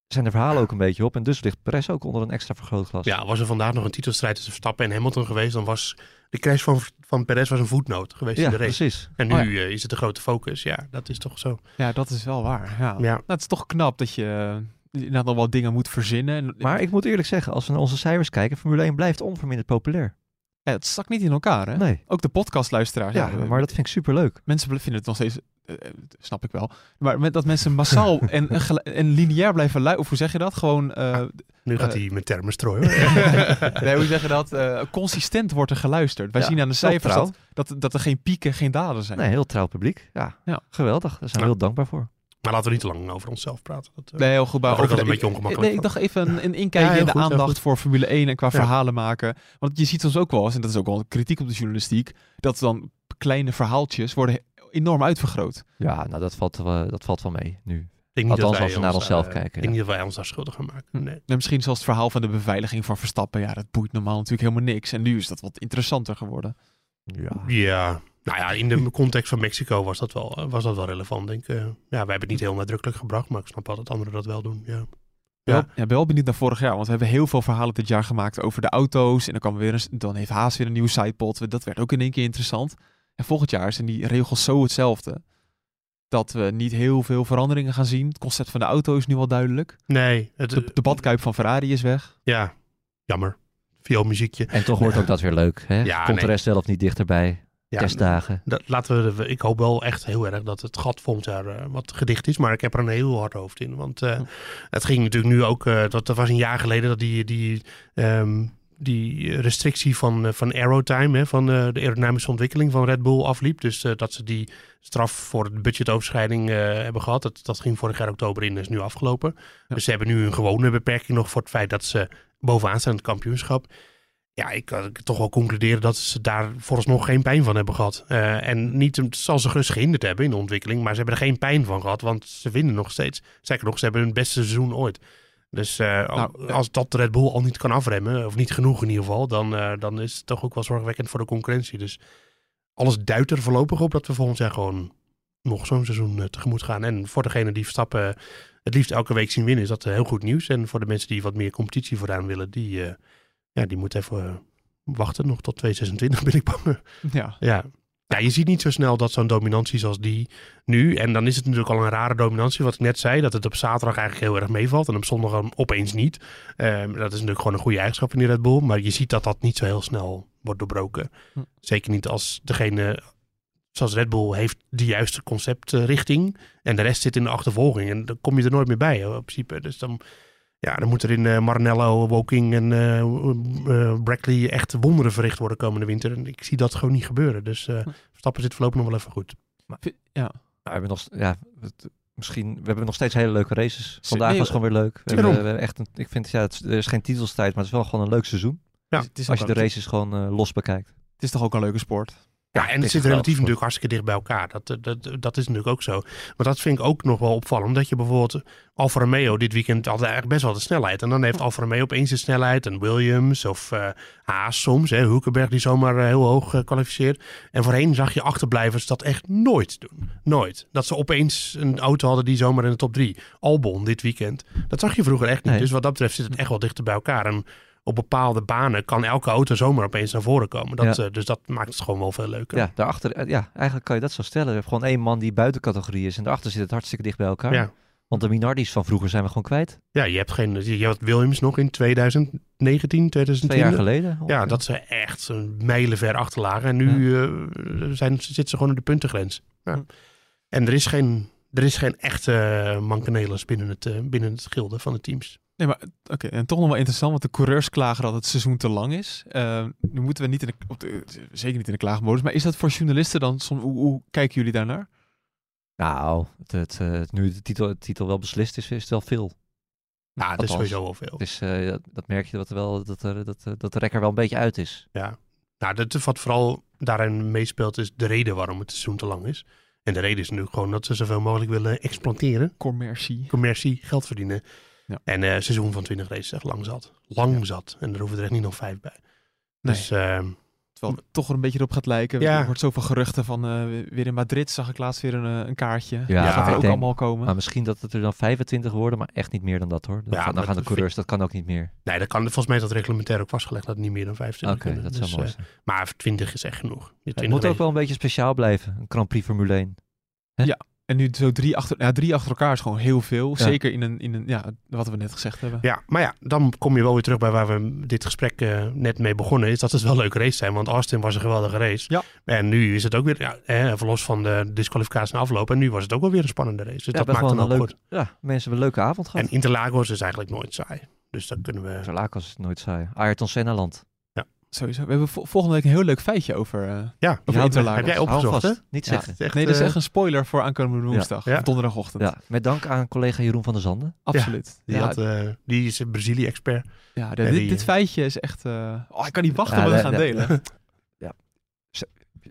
zijn de verhalen ook een beetje op. En dus ligt Perez ook onder een extra vergrootglas. Ja, was er vandaag nog een titelstrijd tussen Verstappen en Hamilton geweest, dan was de crash van, van Perez was een voetnoot geweest Ja, in de race. precies. En nu Oh eh, is het de grote focus. Ja, dat is toch zo. Ja, dat is wel waar. Ja. Ja. Nou, het is toch knap dat je inderdaad nog wel dingen moet verzinnen. En, Maar ik moet eerlijk zeggen, als we naar onze cijfers kijken, Formule 1 blijft onverminderd populair. ja, het stak niet in elkaar, hè? Nee. Ook de podcastluisteraars. Ja, maar dat vind ik superleuk. Mensen vinden het nog steeds, eh, eh, snap ik wel. Maar met dat mensen massaal [LAUGHS] en, en, lineair blijven luisteren, of hoe zeg je dat? Gewoon, eh, Nu gaat hij met termen strooien. [LAUGHS] [LAUGHS] nee, hoe zeg je dat? Eh, consistent wordt er geluisterd. Wij Ja, zien aan de cijfers dat, dat, dat er geen pieken, geen dalen zijn. Nee, heel trouw publiek. Ja, Ja. geweldig. Daar zijn we Ja. heel dankbaar voor. Maar laten we niet te lang over onszelf praten. Dat, eh, Nee, heel goed. Maar Dat over altijd de- een beetje ongemakkelijk Nee, ik dacht even een, een inkijkje Ja, in de goed, aandacht voor Formule 1 en qua Ja. verhalen maken. Want je ziet soms ook wel eens, en dat is ook wel kritiek op de journalistiek, dat dan kleine verhaaltjes worden enorm uitvergroot. Ja, nou dat valt, wel- dat valt wel mee nu. ik denk niet Althans, dat als we naar ons onszelf daar, kijken, Ik denk ja. niet dat wij ons daar schuldig gaan maken. Hm. Nee. En misschien zoals het verhaal van de beveiliging van Verstappen. Ja, dat boeit normaal natuurlijk helemaal niks. En nu is dat wat interessanter geworden. Ja. Ja, nou ja, in de context van Mexico was dat wel, eh, was dat wel relevant, denk ik. Eh, ja, wij hebben het niet heel nadrukkelijk gebracht, maar ik snap wel dat anderen dat wel doen. Ja. Ja. Ja. ik ben wel benieuwd naar vorig jaar. Want we hebben heel veel verhalen dit jaar gemaakt over de auto's. En dan, kwam weer een, dan heeft Haas weer een nieuwe sidepod. Dat werd ook in één keer interessant. En volgend jaar zijn die regels zo hetzelfde. Dat we niet heel veel veranderingen gaan zien. Het concept van de auto is nu wel duidelijk. Nee, het, De, de badkuip van Ferrari is weg. ja, jammer. Veel muziekje. En toch wordt ook dat weer leuk. Hè? Ja, Komt nee. de rest zelf niet dichterbij. Ja, Testdagen. Dat, laten we, ik hoop wel echt heel erg dat het gat volgend jaar eh, wat gedicht is. Maar ik heb er een heel hard hoofd in. Want eh, het ging natuurlijk nu ook, eh, dat, dat was een jaar geleden dat die, die, ehm, die restrictie van, van aerotime, hè, van de aerodynamische ontwikkeling van Red Bull afliep. Dus dat ze die straf voor de budgetoverschrijding eh, hebben gehad. Dat, dat ging vorig jaar oktober in, is nu afgelopen. Ja. Dus ze hebben nu een gewone beperking nog voor het feit dat ze bovenaan staan in het kampioenschap. Ja, ik kan toch wel concluderen dat ze daar vooralsnog geen pijn van hebben gehad. Eh, en niet, zal ze gerust gehinderd hebben in de ontwikkeling, maar ze hebben er geen pijn van gehad, want ze winnen nog steeds. Zeker nog, ze hebben hun beste seizoen ooit. Dus eh, Nou, ja. als dat Red Bull al niet kan afremmen, of niet genoeg in ieder geval, dan, eh, dan is het toch ook wel zorgwekkend voor de concurrentie. Dus alles duidt er voorlopig op dat we volgend jaar gewoon nog zo'n seizoen eh, tegemoet gaan. En voor degene die Verstappen het liefst elke week zien winnen, is dat eh, heel goed nieuws. En voor de mensen die wat meer competitie vooraan willen, die, eh, ja, die moeten even eh, wachten. Nog tot 2026 [LAUGHS] ben ik bang. Ja, Ja. ja, je ziet niet zo snel dat zo'n dominantie zoals die nu. En dan is het natuurlijk al een rare dominantie, wat ik net zei. Dat het op zaterdag eigenlijk heel erg meevalt en op zondag dan opeens niet. Ehm, dat is natuurlijk gewoon een goede eigenschap in die Red Bull. Maar je ziet dat dat niet zo heel snel wordt doorbroken. Hm. Zeker niet als degene, zoals Red Bull, heeft de juiste conceptrichting. En de rest zit in de achtervolging. En dan kom je er nooit meer bij, in principe. Dus dan, ja, dan moet er in eh, Maranello, Woking en eh eh, Brackley echt wonderen verricht worden komende winter. En ik zie dat gewoon niet gebeuren. Dus eh Verstappen zit voorlopig nog wel even goed. ja. Nou, we hebben nog, ja, het- misschien, we hebben nog steeds hele leuke races. Vandaag nee, was gewoon weer leuk. We daarom. hebben, we hebben echt een, ik vind, ja, het, is- er is geen titelstijd, maar het is wel gewoon een leuk seizoen. Ja, het is, Als je de races gewoon eh, los bekijkt. het is toch ook een leuke sport? Ja, en het zit relatief natuurlijk hartstikke dicht bij elkaar. Dat, eh, dat, dat is natuurlijk ook zo. Maar dat vind ik ook nog wel opvallend. Dat je bijvoorbeeld Alfa Romeo dit weekend had eigenlijk best wel de snelheid. En dan heeft Alfa Romeo opeens de snelheid. En Williams of eh Haas soms. Hè, Hulkenberg die zomaar eh, heel hoog eh, kwalificeert. En voorheen zag je achterblijvers dat echt nooit doen. Nooit. Dat ze opeens een auto hadden die zomaar in de top drie. Albon dit weekend. Dat zag je vroeger echt niet. Nee. Dus wat dat betreft zit het echt wel dichter bij elkaar. En op bepaalde banen kan elke auto zomaar opeens naar voren komen. Dat, Ja. eh, dus dat maakt het gewoon wel veel leuker. Ja, daarachter, eh, ja, eigenlijk kan je dat zo stellen. Je hebt gewoon één man die buiten categorie is en daarachter zit het hartstikke dicht bij elkaar. Ja. Want de Minardis van vroeger zijn we gewoon kwijt. Ja, je hebt geen. Je had Williams nog in 2019, 2020. Twee jaar geleden. Ja, dat ze echt een mijlenver achterlagen. En nu eh, zijn, zitten ze gewoon op de puntengrens. Ja. Hm. En er is geen, er is geen echte mankenelis binnen het, binnen het gilde van de teams. Nee, maar oké, en toch nog wel interessant, want de coureurs klagen dat het seizoen te lang is. Eh, nu moeten we niet in de, op de, zeker niet in de klaagmodus, maar is dat voor journalisten dan, soms, hoe, hoe kijken jullie daarnaar? Nou, het, het, eh, het- nu de titel, de titel wel beslist is, is het wel veel. Ja, dat is sowieso wel veel. Dus eh, dat, dat merk je dat, er wel, dat, er, dat, eh, dat de rekker wel een beetje uit is. Ja. Nou, dat, wat vooral daarin meespeelt is de reden waarom het seizoen te lang is. En de reden is natuurlijk gewoon dat ze zoveel mogelijk willen exploiteren. Commercie. Commercie, geld verdienen. Ja. En eh seizoen van 20 races echt lang zat. Lang zat. En er hoeven er echt niet nog vijf bij. Nee. Dus ehm, Terwijl het toch er een beetje op gaat lijken. Ja. Er wordt zoveel geruchten van, eh, weer in Madrid zag ik laatst weer een, eh, een kaartje. Ja, dat gaat er ook denk- allemaal komen. Maar misschien dat het er dan 25 worden, maar echt niet meer dan dat hoor. Dan, Ja, gaan, dan gaan de dat coureurs, dat kan ook niet meer. nee, dat kan, volgens mij is dat reglementair ook vastgelegd dat het niet meer dan 25 Oké, kunnen. dat Dus, zou mooi eh, zijn. maar 20 is echt genoeg. Het 20 moet ook wel een beetje speciaal blijven, een Grand Prix Formule 1. En nu zo drie achter, ja, drie achter elkaar is gewoon heel veel. Ja. Zeker in een, in een, ja, wat we net gezegd hebben. Ja, maar ja, dan kom je wel weer terug bij waar we dit gesprek eh, net mee begonnen. Is dat het wel leuke race zijn. Want Austin was een geweldige race. Ja. En nu is het ook weer, ja, eh, even los van de disqualificatie en afloop. En nu was het ook wel weer een spannende race. Dus Ja, dat maakt dan ook een goed. leuk, ja, mensen hebben een leuke avond gehad. En Interlagos is eigenlijk nooit saai. Dus dan kunnen we... Interlagos is nooit saai. Ayrton Senna land. Sowieso. We hebben vo- volgende week een heel leuk feitje over, eh, Ja, over Ja, Interlagos. heb jij opgezocht, hè? Niet Ja. zeggen. Echt, Nee, dat is eh, echt een spoiler voor aankomende woensdag. Ja. Donderdagochtend. Ja, met dank aan collega Jeroen van der Zanden. Absoluut. Die, ja, had, eh, die is een Brazilië-expert. ja, dit, die, dit feitje is echt... eh, oh, ik kan niet wachten Ja, om het te gaan de- delen. [LAUGHS]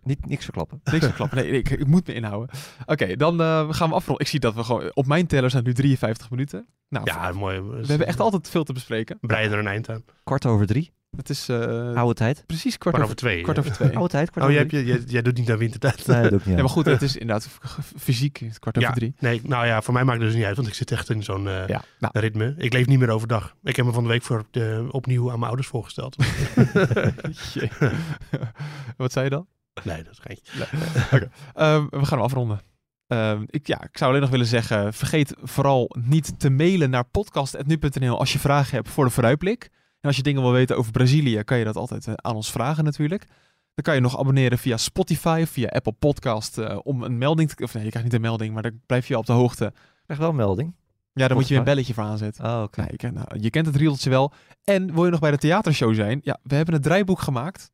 Niet, niks verklappen. Niks te klappen. Nee, ik, ik moet me inhouden. Oké, dan eh, gaan we afronden. Ik zie dat we gewoon... Op mijn teller zijn nu 53 minuten. Nou, Ja, mooi. we hebben echt altijd veel te bespreken. Breien er een eind aan. Kwart over drie. Het is eh, Oude tijd. precies kwart over, over twee. kwart over twee. Oude tijd. Kwart Oh, jij, over jij, jij doet niet aan wintertijd. Nee, dat doe ik niet. [LAUGHS] Ja, maar goed, het is inderdaad fysiek kwart over Ja, drie. nee, nou ja, voor mij maakt het dus niet uit, want ik zit echt in zo'n eh, Ja, nou, ritme. Ik leef niet meer overdag. Ik heb me van de week voor de, opnieuw aan mijn ouders voorgesteld. [LAUGHS] [LAUGHS] Wat zei je dan? nee, dat is geen. Ehm, we gaan hem afronden. Ehm, ik, ja, ik zou alleen nog willen zeggen, vergeet vooral niet te mailen naar podcast.nu.nl als je vragen hebt voor de vooruitblik. En als je dingen wil weten over Brazilië, kan je dat altijd eh, aan ons vragen natuurlijk. Dan kan je nog abonneren via Spotify, via Apple Podcast, eh, om een melding te... Of nee, je krijgt niet een melding, maar dan blijf je op de hoogte. Ik krijg wel een melding. Ja, dan moet je weer een belletje voor aanzetten. Oh, oké. Je, kent, nou, je kent het riedeltje wel. En wil je nog bij de theatershow zijn? Ja, we hebben het draaiboek gemaakt.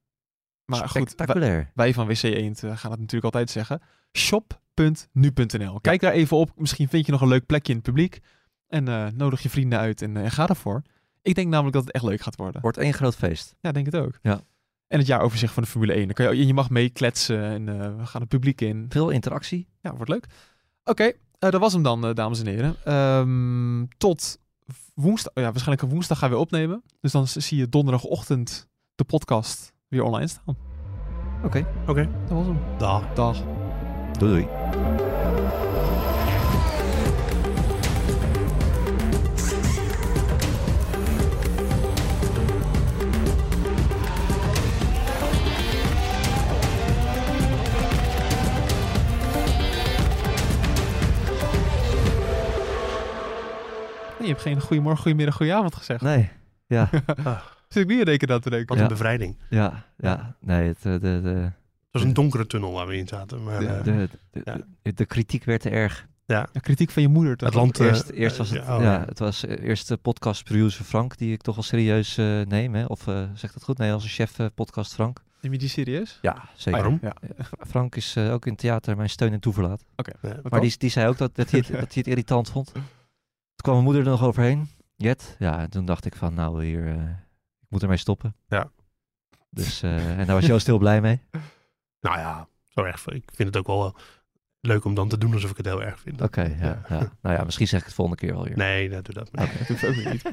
Maar goed, wij, wij van WC Eend eh, gaan het natuurlijk altijd zeggen. Shop.nu.nl. Kijk daar even op. Misschien vind je nog een leuk plekje in het publiek. En nodig je vrienden uit en, en ga ervoor. Ik denk namelijk dat het echt leuk gaat worden. Wordt één groot feest. Ja, denk het ook. Ja. En het jaaroverzicht van de Formule 1. Dan kan je, je mag meekletsen en eh, we gaan het publiek in. Veel interactie. Ja, wordt leuk. Oké, eh, dat was hem dan, eh, dames en heren. Ehm, tot woensdag. Ja, waarschijnlijk op woensdag gaan we weer opnemen. Dus dan zie je donderdagochtend de podcast weer online staan. Oké. Oké, Dat was hem. dag. Dag. Doei doei. Je hebt geen goedemorgen, goedemiddag, goedenavond gezegd. Nee. Ja, [LAUGHS] Zit ik nu in denken dat te denken. Wat Ja. een bevrijding. ja, ja. Nee, het, eh, de, de, Het was een donkere tunnel waar we in zaten. Maar, Ja, eh, de, de, Ja. de, de kritiek werd te erg. Ja, kritiek van je moeder toch? Het land, eh, Eerst, eerst was het, ja, oh, ja, het was eerst de podcast producer Frank, die ik toch wel serieus eh, neem. Hè? Of eh, zegt dat goed? Nee, als een chef podcast Frank. Neem je die serieus? Ja, zeker. Waarom? Ja. Frank is ook in theater mijn steun en toeverlaat. Ja. Maar die, die zei ook dat, dat, hij het, dat hij het irritant vond. Kwam mijn moeder er nog overheen. Jet. Ja, en toen dacht ik van, nou hier, eh, ik moet ermee stoppen. Ja. Dus, eh, en daar was Joost heel blij mee. [LAUGHS] Nou ja, zo erg. Ik vind het ook wel eh, leuk om dan te doen alsof ik het heel erg vind. Oké, ja, ja. Nou ja, misschien zeg ik het volgende keer wel weer. Nee, dat doe dat maar. [LAUGHS] Dat hoeft ook niet. [LAUGHS]